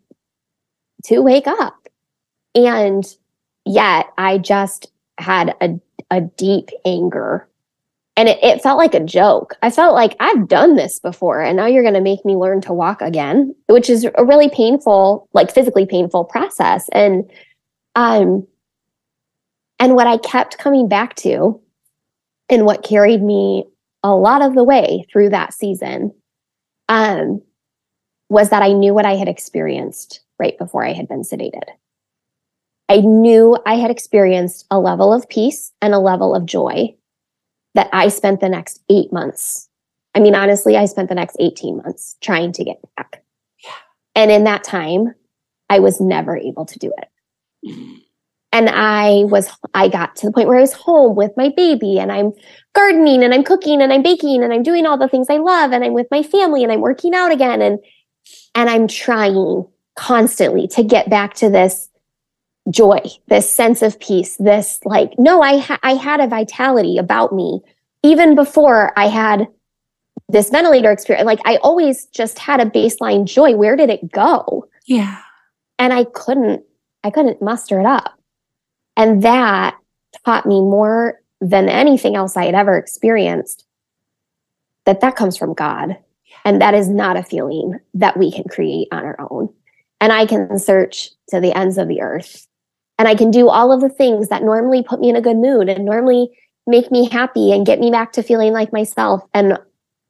[SPEAKER 3] to wake up. And yet i just had a, a deep anger. And it, it felt like a joke. I felt like i've done this before and now you're going to make me learn to walk again which is a really painful like physically painful process. And um and what i kept coming back to and what carried me a lot of the way through that season um, was that I knew what I had experienced right before I had been sedated. I knew I had experienced a level of peace and a level of joy that I spent the next eight months. I mean, honestly, I spent the next 18 months trying to get back. Yeah. And in that time, I was never able to do it. And I was I got to the point where I was home with my baby and I'm gardening and I'm cooking and I'm baking and I'm doing all the things I love and I'm with my family and I'm working out again and and I'm trying constantly to get back to this joy, this sense of peace, this like no I ha- I had a vitality about me even before I had this ventilator experience like I always just had a baseline joy. Where did it go?
[SPEAKER 2] Yeah.
[SPEAKER 3] And I couldn't I couldn't muster it up. And that taught me more than anything else I had ever experienced that that comes from God. And that is not a feeling that we can create on our own. And I can search to the ends of the earth and I can do all of the things that normally put me in a good mood and normally make me happy and get me back to feeling like myself. And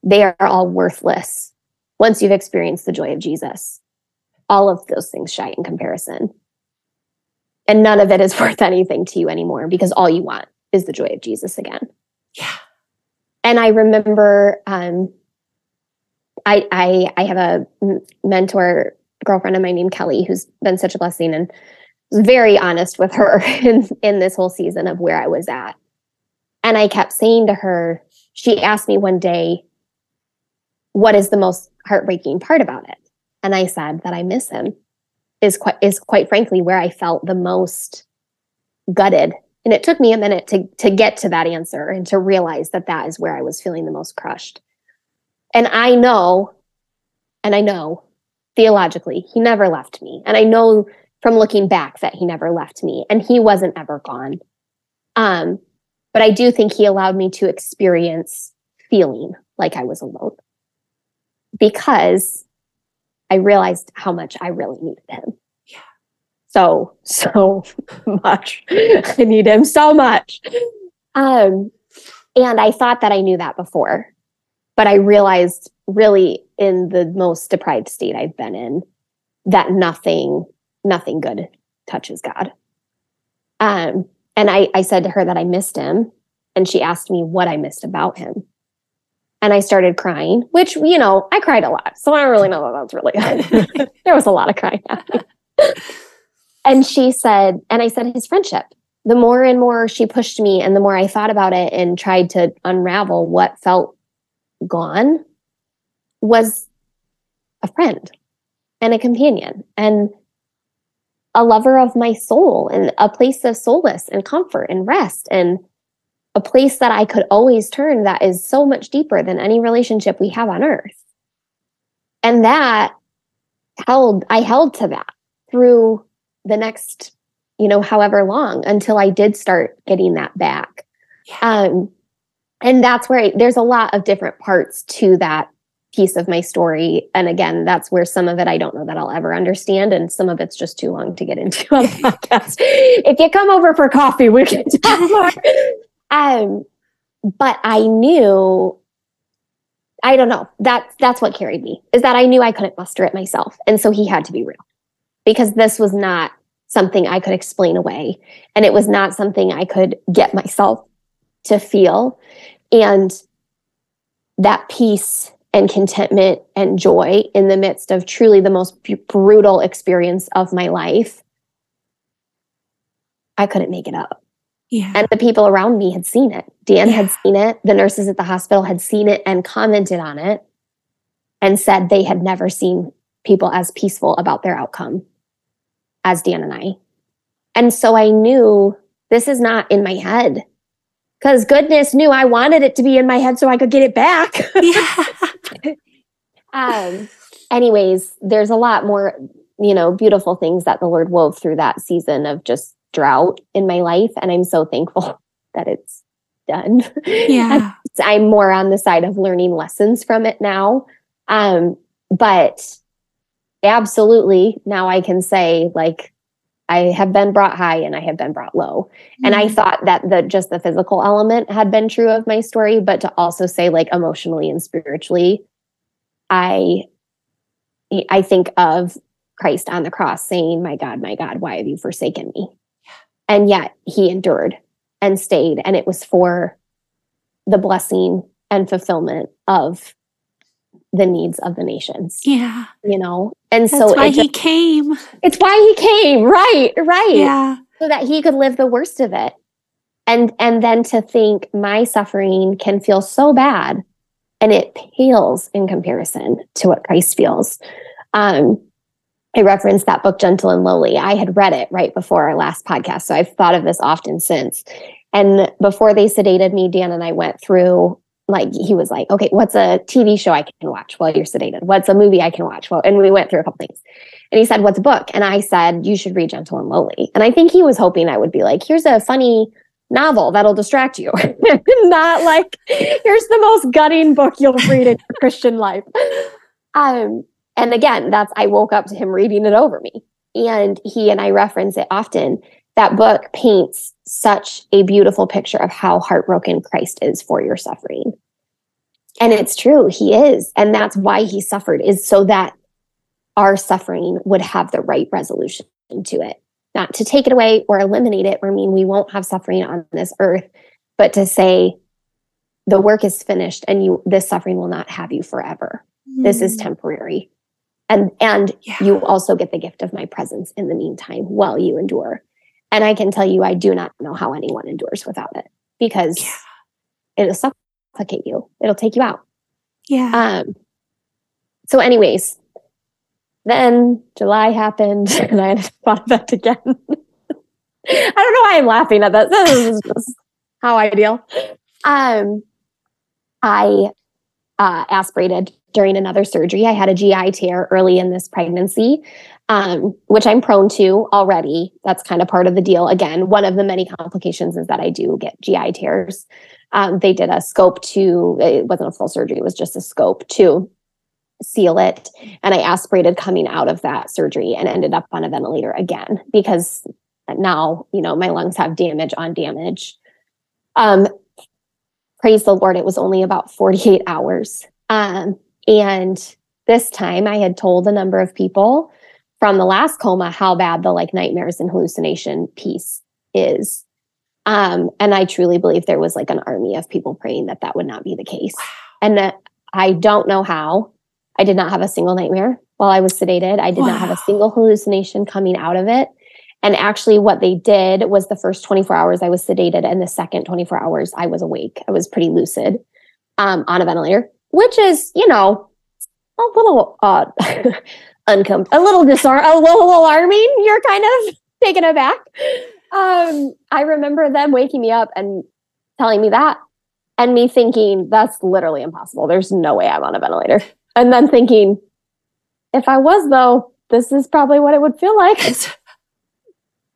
[SPEAKER 3] they are all worthless once you've experienced the joy of Jesus. All of those things shy in comparison and none of it is worth anything to you anymore because all you want is the joy of Jesus again.
[SPEAKER 2] Yeah.
[SPEAKER 3] And I remember um, I, I I have a mentor girlfriend of mine named Kelly who's been such a blessing and was very honest with her in, in this whole season of where I was at. And I kept saying to her, she asked me one day, what is the most heartbreaking part about it? And I said that I miss him is quite is quite frankly where I felt the most gutted. And it took me a minute to to get to that answer and to realize that that is where I was feeling the most crushed. And I know, and I know theologically, he never left me. And I know from looking back that he never left me and he wasn't ever gone. Um, but I do think he allowed me to experience feeling like I was alone because I realized how much I really needed him.
[SPEAKER 2] Yeah.
[SPEAKER 3] So, so much. I need him so much. Um, and I thought that I knew that before, but I realized really in the most deprived state I've been in that nothing, nothing good touches God. Um, and I, I said to her that I missed him, and she asked me what I missed about him and I started crying, which, you know, I cried a lot. So I don't really know that that's really good. there was a lot of crying happening. and she said, and I said, his friendship. The more and more she pushed me, and the more I thought about it and tried to unravel what felt gone, was a friend and a companion and a lover of my soul and a place of solace and comfort and rest and a place that I could always turn that is so much deeper than any relationship we have on earth. And that held, I held to that through the next, you know, however long until I did start getting that back. Um, and that's where I, there's a lot of different parts to that piece of my story. And again, that's where some of it I don't know that I'll ever understand, and some of it's just too long to get into on the podcast. if you come over for coffee, we can talk more. Um, but I knew, I don't know, that that's what carried me, is that I knew I couldn't muster it myself. And so he had to be real because this was not something I could explain away. And it was not something I could get myself to feel. And that peace and contentment and joy in the midst of truly the most brutal experience of my life, I couldn't make it up.
[SPEAKER 2] Yeah.
[SPEAKER 3] And the people around me had seen it. Dan yeah. had seen it. The nurses at the hospital had seen it and commented on it and said they had never seen people as peaceful about their outcome as Dan and I. And so I knew this is not in my head because goodness knew I wanted it to be in my head so I could get it back. Yeah. um, anyways, there's a lot more, you know, beautiful things that the Lord wove through that season of just drought in my life. And I'm so thankful that it's done.
[SPEAKER 2] Yeah.
[SPEAKER 3] I'm more on the side of learning lessons from it now. Um, but absolutely, now I can say, like, I have been brought high and I have been brought low. Mm-hmm. And I mm-hmm. thought that the just the physical element had been true of my story, but to also say like emotionally and spiritually, I I think of Christ on the cross saying, My God, my God, why have you forsaken me? And yet he endured and stayed. And it was for the blessing and fulfillment of the needs of the nations.
[SPEAKER 2] Yeah.
[SPEAKER 3] You know? And
[SPEAKER 2] That's
[SPEAKER 3] so
[SPEAKER 2] why just, he came.
[SPEAKER 3] It's why he came. Right. Right.
[SPEAKER 2] Yeah.
[SPEAKER 3] So that he could live the worst of it. And and then to think my suffering can feel so bad and it pales in comparison to what Christ feels. Um, I referenced that book, Gentle and Lowly. I had read it right before our last podcast. So I've thought of this often since. And before they sedated me, Dan and I went through, like, he was like, okay, what's a TV show I can watch while you're sedated? What's a movie I can watch? Well, and we went through a couple things. And he said, what's a book? And I said, you should read Gentle and Lowly. And I think he was hoping I would be like, here's a funny novel that'll distract you. Not like, here's the most gutting book you'll read in your Christian life. Um, and again, that's I woke up to him reading it over me. And he and I reference it often. That book paints such a beautiful picture of how heartbroken Christ is for your suffering. And it's true, he is. And that's why he suffered, is so that our suffering would have the right resolution to it. Not to take it away or eliminate it or mean we won't have suffering on this earth, but to say the work is finished and you this suffering will not have you forever. Mm. This is hmm. temporary and and yeah. you also get the gift of my presence in the meantime while you endure and i can tell you i do not know how anyone endures without it because yeah. it'll suffocate you it'll take you out
[SPEAKER 2] yeah
[SPEAKER 3] um so, anyways, then July happened and I thought of that again. I don't know why I'm laughing at that. This is just how I deal. Um, I uh, aspirated during another surgery. I had a GI tear early in this pregnancy, um, which I'm prone to already. That's kind of part of the deal. Again, one of the many complications is that I do get GI tears. Um, they did a scope to, it wasn't a full surgery, it was just a scope to seal it. And I aspirated coming out of that surgery and ended up on a ventilator again because now, you know, my lungs have damage on damage. Um, praise the Lord, it was only about 48 hours. Um, and this time I had told a number of people from the last coma how bad the like nightmares and hallucination piece is. Um, and I truly believe there was like an army of people praying that that would not be the case. And that I don't know how. I did not have a single nightmare while I was sedated. I did wow. not have a single hallucination coming out of it. And actually, what they did was the first 24 hours I was sedated, and the second 24 hours I was awake. I was pretty lucid um, on a ventilator, which is, you know, a little uh, uncom- a little disar- a little alarming. You're kind of taken aback. Um, I remember them waking me up and telling me that, and me thinking that's literally impossible. There's no way I'm on a ventilator. And then thinking, if I was though, this is probably what it would feel like. this,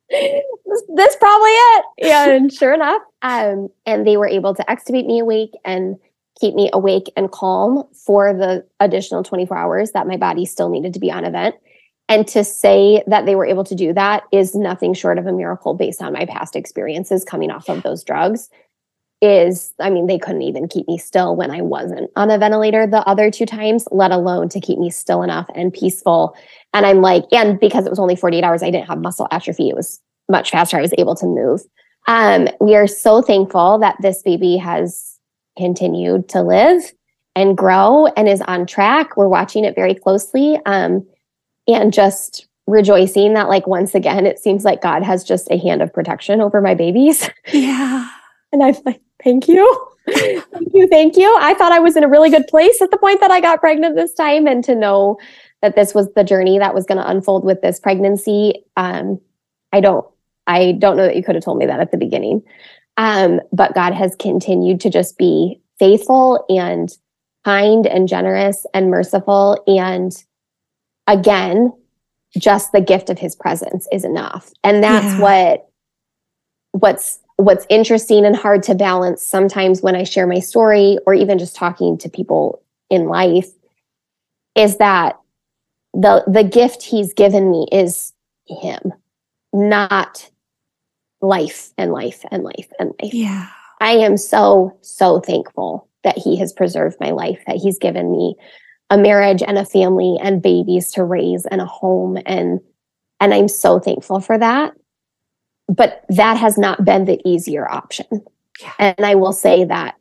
[SPEAKER 3] this probably it. Yeah, and sure enough, um, and they were able to extubate me awake and keep me awake and calm for the additional 24 hours that my body still needed to be on event. And to say that they were able to do that is nothing short of a miracle based on my past experiences coming off of those drugs. Is, I mean, they couldn't even keep me still when I wasn't on a ventilator the other two times, let alone to keep me still enough and peaceful and I'm like, and because it was only 48 hours, I didn't have muscle atrophy. It was much faster. I was able to move. Um, we are so thankful that this baby has continued to live and grow and is on track. We're watching it very closely um, and just rejoicing that, like, once again, it seems like God has just a hand of protection over my babies.
[SPEAKER 2] Yeah.
[SPEAKER 3] and I'm like, thank you. thank you. Thank you. I thought I was in a really good place at the point that I got pregnant this time and to know that this was the journey that was going to unfold with this pregnancy. Um, I don't, I don't know that you could have told me that at the beginning. Um, but God has continued to just be faithful and kind and generous and merciful. And again, just the gift of his presence is enough. And that's yeah. what what's what's interesting and hard to balance sometimes when I share my story or even just talking to people in life is that the the gift he's given me is him not life and life and life and life
[SPEAKER 2] yeah
[SPEAKER 3] i am so so thankful that he has preserved my life that he's given me a marriage and a family and babies to raise and a home and and i'm so thankful for that but that has not been the easier option yeah. and i will say that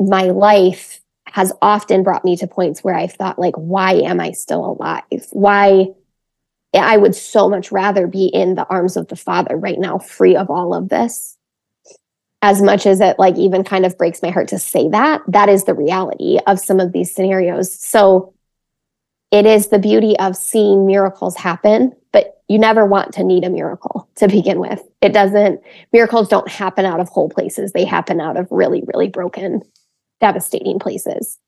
[SPEAKER 3] my life has often brought me to points where I've thought, like, why am I still alive? Why? I would so much rather be in the arms of the Father right now, free of all of this. As much as it, like, even kind of breaks my heart to say that, that is the reality of some of these scenarios. So it is the beauty of seeing miracles happen, but you never want to need a miracle to begin with. It doesn't, miracles don't happen out of whole places, they happen out of really, really broken devastating places.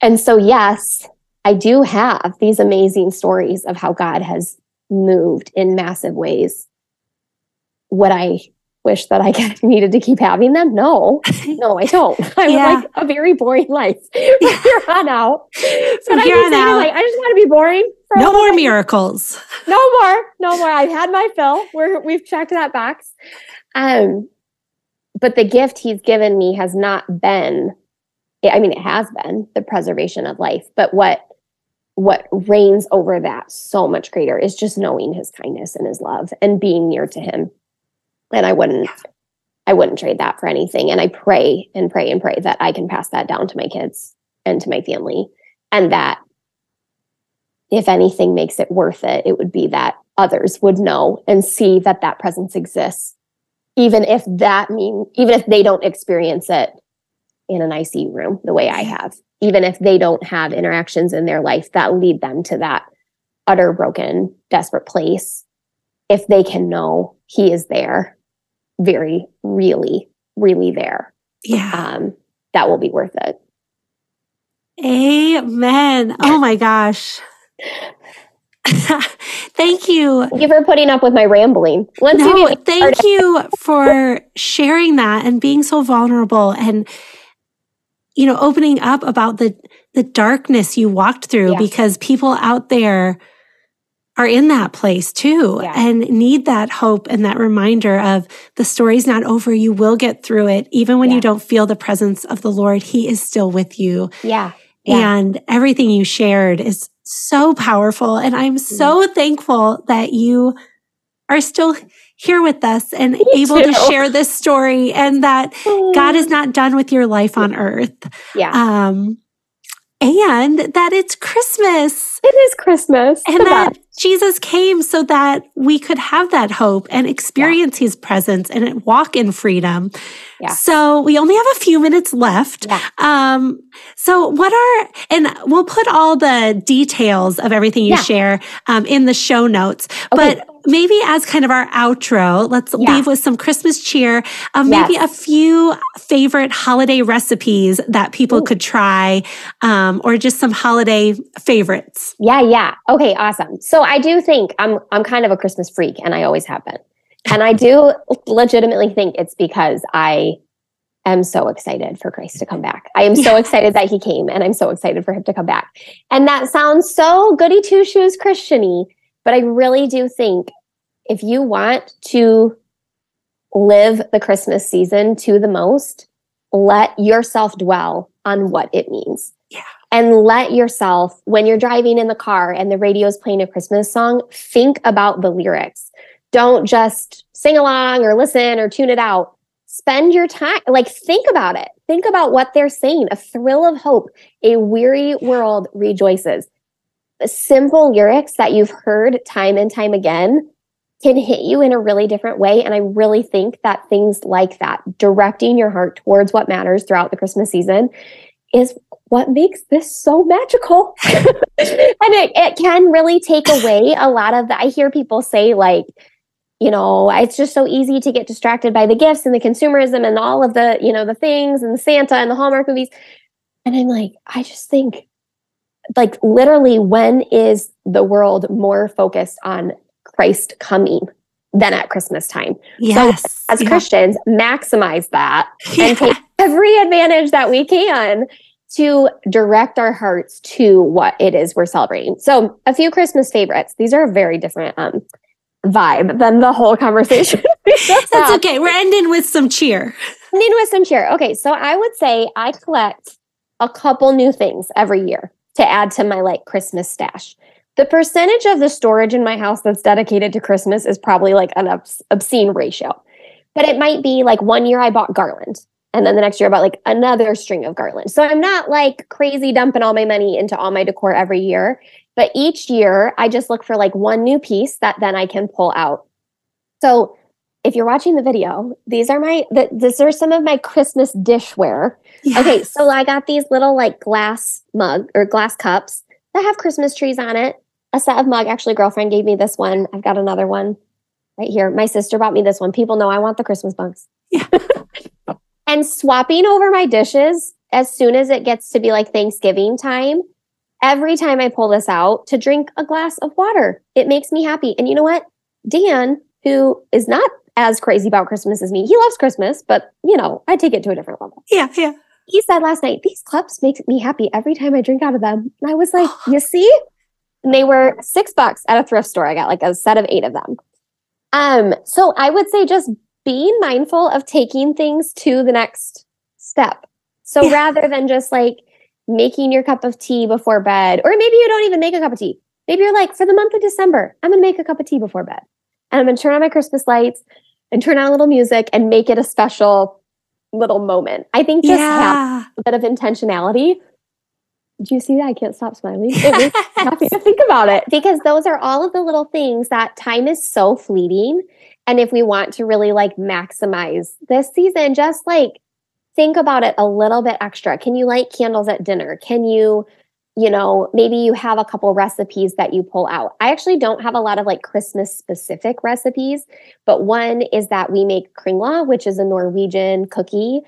[SPEAKER 3] And so, yes, I do have these amazing stories of how God has moved in massive ways. Would I wish that I needed to keep having them? No, no, I don't. I yeah. would like a very boring life from here on out.
[SPEAKER 2] From here on out,
[SPEAKER 3] like, I just want to be boring.
[SPEAKER 2] No more miracles.
[SPEAKER 3] No more. No more. I've had my fill. We're we've checked that box. Um, but the gift he's given me has not been i mean it has been the preservation of life but what what reigns over that so much greater is just knowing his kindness and his love and being near to him. And i wouldn't i wouldn't trade that for anything. And i pray and pray and pray that i can pass that down to my kids and to my family. And that if anything makes it worth it it would be that others would know and see that that presence exists. Even if that mean even if they don't experience it in an ICU room the way I have. Even if they don't have interactions in their life that lead them to that utter broken, desperate place, if they can know He is there, very, really, really there,
[SPEAKER 2] Yeah.
[SPEAKER 3] um, that will be worth it.
[SPEAKER 2] Amen. Oh my gosh. Thank you.
[SPEAKER 3] Thank you for putting up with my rambling. Once
[SPEAKER 2] No,
[SPEAKER 3] get
[SPEAKER 2] thank you for sharing that and being so vulnerable and you know opening up about the the darkness you walked through
[SPEAKER 3] Yeah.
[SPEAKER 2] because people out there are in that place too
[SPEAKER 3] Yeah.
[SPEAKER 2] and need that hope and that reminder of the story's not over you will get through it even when
[SPEAKER 3] Yeah.
[SPEAKER 2] you don't feel the presence of the Lord he is still with you
[SPEAKER 3] yeah, Yeah.
[SPEAKER 2] and everything you shared is so powerful. And I'm
[SPEAKER 3] Mm-hmm.
[SPEAKER 2] so thankful that you are still here with us and
[SPEAKER 3] Me
[SPEAKER 2] able to share this story and that God is not done with your life on earth.
[SPEAKER 3] yeah.
[SPEAKER 2] Um, and that it's Christmas
[SPEAKER 3] it is Christmas.
[SPEAKER 2] and that
[SPEAKER 3] best.
[SPEAKER 2] Jesus came so that we could have that hope and experience his presence and walk in freedom.
[SPEAKER 3] Yeah.
[SPEAKER 2] So we only have a few minutes left.
[SPEAKER 3] Yeah.
[SPEAKER 2] Um, so what are, and we'll put all the details of everything you
[SPEAKER 3] Yeah.
[SPEAKER 2] share um, in the show notes,
[SPEAKER 3] Okay.
[SPEAKER 2] but maybe as kind of our outro, let's
[SPEAKER 3] Yeah.
[SPEAKER 2] leave with some Christmas cheer. Um, maybe a few favorite holiday recipes that people
[SPEAKER 3] Ooh.
[SPEAKER 2] could try, um, or just some holiday favorites.
[SPEAKER 3] Yeah, yeah. Okay, awesome. So I do think I'm I'm kind of a Christmas freak and I always have been. And I do legitimately think it's because I am so excited for Christ to come back. I am so
[SPEAKER 2] Yeah.
[SPEAKER 3] excited that he came and I'm so excited for him to come back. And that sounds so goody two shoes Christiany, but I really do think if you want to live the Christmas season to the most, let yourself dwell on what it means.
[SPEAKER 2] Yeah.
[SPEAKER 3] And let yourself, when you're driving in the car and the radio's playing a Christmas song, think about the lyrics. Don't just sing along or listen or tune it out. Spend your time, like, think about it. Think about what they're saying. A thrill of hope, a weary world rejoices. The simple lyrics that you've heard time and time again can hit you in a really different way. And I really think that things like that, directing your heart towards what matters throughout the Christmas season, is what makes this so magical. and it, it can really take away a lot of the, I hear people say, like, you know, it's just so easy to get distracted by the gifts and the consumerism and all of the, you know, the things and Santa and the Hallmark movies. And I'm like, I just think, like, literally, when is the world more focused on Christ coming than at Christmas time?
[SPEAKER 2] Yes.
[SPEAKER 3] As
[SPEAKER 2] Yeah.
[SPEAKER 3] Christians, maximize that
[SPEAKER 2] Yeah.
[SPEAKER 3] and take every advantage that we can to direct our hearts to what it is we're celebrating. So, a few Christmas favorites. These are a very different um, vibe than the whole conversation.
[SPEAKER 2] That's okay. We're ending with some cheer.
[SPEAKER 3] Ending with some cheer. Okay, so I would say I collect a couple new things every year to add to my like Christmas stash. The percentage of the storage in my house that's dedicated to Christmas is probably like an obs- obscene ratio. But it might be like one year I bought garland and then the next year I bought like another string of garland. So I'm not like crazy dumping all my money into all my decor every year, but each year I just look for like one new piece that then I can pull out. So if you're watching the video, these are my th- these are some of my Christmas dishware. Okay, so I got these little like glass mug or glass cups that have Christmas trees on it. A set of mug. Actually, girlfriend gave me this one. I've got another one right here. My sister bought me this one. People know I want the Christmas bugs.
[SPEAKER 2] Yeah.
[SPEAKER 3] and swapping over my dishes as soon as it gets to be like Thanksgiving time. Every time I pull this out to drink a glass of water, it makes me happy. And you know what? Dan, who is not as crazy about Christmas as me, he loves Christmas, but you know, I take it to a different level
[SPEAKER 2] Yeah. Yeah.
[SPEAKER 3] he said last night, these cups make me happy every time I drink out of them. And I was like, you see? And they were six bucks at a thrift store. I got like a set of eight of them. Um, so I would say just being mindful of taking things to the next step. So
[SPEAKER 2] Yeah.
[SPEAKER 3] rather than just like making your cup of tea before bed, or maybe you don't even make a cup of tea. Maybe you're like, for the month of December, I'm gonna make a cup of tea before bed. And I'm gonna turn on my Christmas lights and turn on a little music and make it a special little moment. I think just have a bit of intentionality. Do you see that? I can't stop smiling. It makes me happy to think about it because those are all of the little things that time is so fleeting. And if we want to really like maximize this season, just like think about it a little bit extra. Can you light candles at dinner? Can you, you know, maybe you have a couple recipes that you pull out. I actually don't have a lot of like Christmas specific recipes, but one is that we make kringla, which is a Norwegian cookie.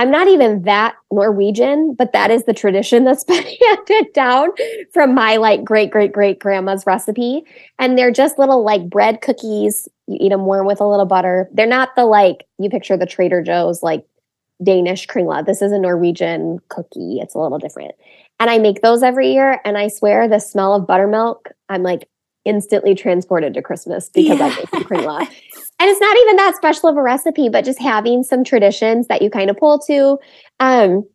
[SPEAKER 3] I'm not even that Norwegian, but that is the tradition that's been handed down from my like great great great grandma's recipe. And they're just little like bread cookies. You eat them warm with a little butter. They're not the like you picture the Trader Joe's like Danish kringla. This is a Norwegian cookie. It's a little different. And I make those every year. And I swear the smell of buttermilk, I'm like instantly transported to Christmas because yeah. I make kringla. And it's not even that special of a recipe, but just having some traditions that you kind of pull to. Um,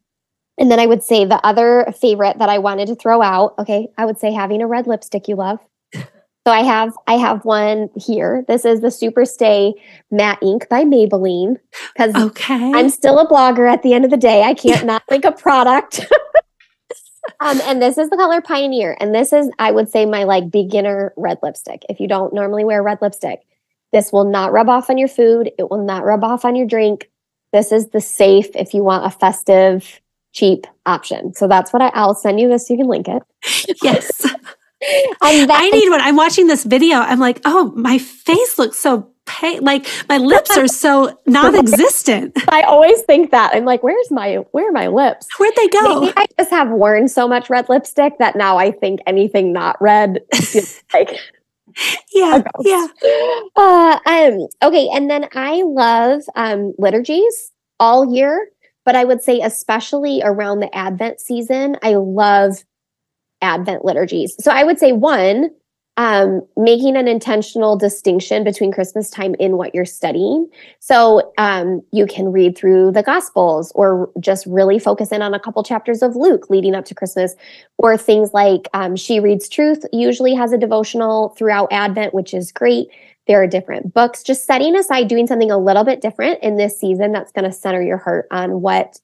[SPEAKER 3] and then I would say the other favorite that I wanted to throw out, okay, I would say having a red lipstick you love. So I have I have one here. This is the Superstay Matte Ink by Maybelline because okay. I'm still a blogger at the end of the day. I can't not think a product. um, and this is the color Pioneer, and this is I would say my like beginner red lipstick. If you don't normally wear red lipstick, this will not rub off on your food. It will not rub off on your drink. This is the safe if you want a festive, cheap option. So that's what I, I'll send you this. So you can link it.
[SPEAKER 2] Yes. I need one. I'm watching this video. I'm like, oh, my face looks so pale. Like my lips are so non-existent.
[SPEAKER 3] I always think that. I'm like, where's my where are my lips?
[SPEAKER 2] Where'd they go?
[SPEAKER 3] Maybe I just have worn so much red lipstick that now I think anything not red is like
[SPEAKER 2] yeah yeah.
[SPEAKER 3] Uh, um okay and then i love um liturgies all year but i would say especially around the advent season i love advent liturgies. So i would say one um, making an intentional distinction between Christmas time in what you're studying. So um, you can read through the Gospels or just really focus in on a couple chapters of Luke leading up to Christmas, or things like um, She Reads Truth usually has a devotional throughout Advent, which is great. There are different books, just setting aside doing something a little bit different in this season that's going to center your heart on what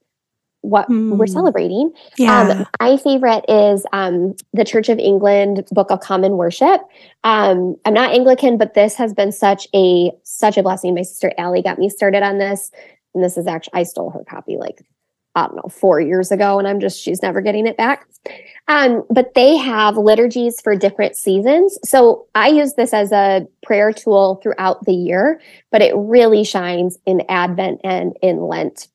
[SPEAKER 3] what mm. we're celebrating. Yeah. Um, my favorite is um, the Church of England Book of Common Worship. Um, I'm not Anglican, but this has been such a such a blessing. My sister Allie got me started on this, and this is actually I stole her copy like I don't know four years ago, and I'm just she's never getting it back. Um, but they have liturgies for different seasons. So I use this as a prayer tool throughout the year, but it really shines in Advent and in Lent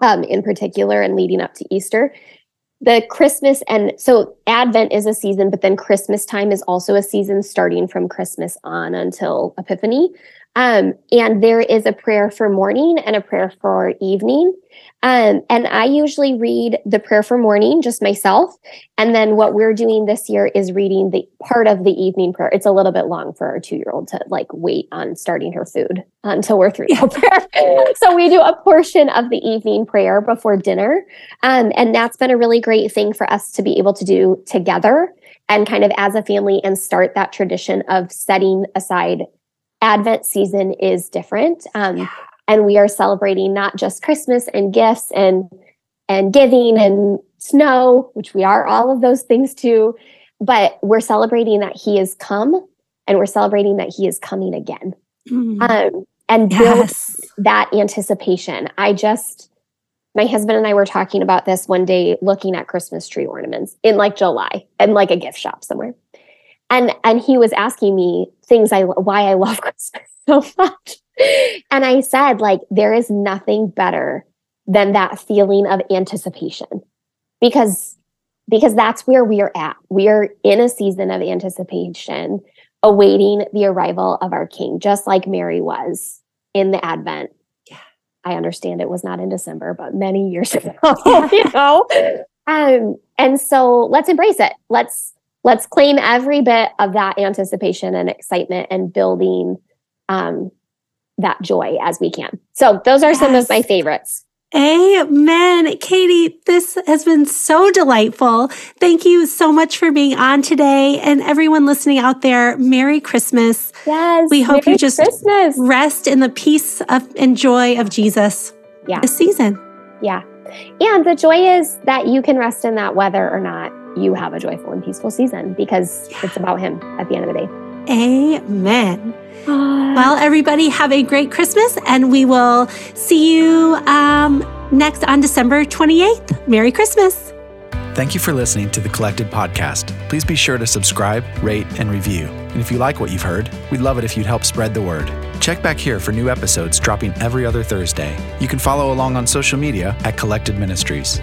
[SPEAKER 3] um, in particular and leading up to Easter. The Christmas and so Advent is a season, but then Christmas time is also a season starting from Christmas on until Epiphany. Um, and there is a prayer for morning and a prayer for evening. Um, and I usually read the prayer for morning just myself. And then what we're doing this year is reading the part of the evening prayer. It's a little bit long for our two year old to like wait on starting her food until we're through the prayer. so we do a portion of the evening prayer before dinner. Um, and that's been a really great thing for us to be able to do together and kind of as a family and start that tradition of setting aside Advent season is different. Um, yeah. And we are celebrating not just Christmas and gifts and and giving and snow, which we are all of those things too, but we're celebrating that He is come and we're celebrating that He is coming again. Mm. Um, and build yes. that anticipation. I just my husband and I were talking about this one day looking at Christmas tree ornaments in like July and like a gift shop somewhere and and he was asking me things I why I love Christmas so much. And I said like there is nothing better than that feeling of anticipation. Because because that's where we are at. We are in a season of anticipation awaiting the arrival of our king just like Mary was in the advent. Yeah. I understand it was not in December, but many years ago, you know. Um and so let's embrace it. Let's let's claim every bit of that anticipation and excitement and building um, that joy as we can. So those are yes. some of my favorites.
[SPEAKER 2] Amen. Katie, this has been so delightful. Thank you so much for being on today. And everyone listening out there, Merry Christmas.
[SPEAKER 3] Yes.
[SPEAKER 2] We hope
[SPEAKER 3] Merry
[SPEAKER 2] you just
[SPEAKER 3] Christmas.
[SPEAKER 2] rest in the peace of and joy of Jesus
[SPEAKER 3] yeah.
[SPEAKER 2] this season.
[SPEAKER 3] Yeah. And the joy is that you can rest in that whether or not you have a joyful and peaceful season because yeah. it's about Him at the end of the day.
[SPEAKER 2] Amen. well, everybody, have a great Christmas, and we will see you um, next on December 28th. Merry Christmas.
[SPEAKER 1] Thank you for listening to the Collected Podcast. Please be sure to subscribe, rate, and review. And if you like what you've heard, we'd love it if you'd help spread the word. Check back here for new episodes dropping every other Thursday. You can follow along on social media at Collected Ministries.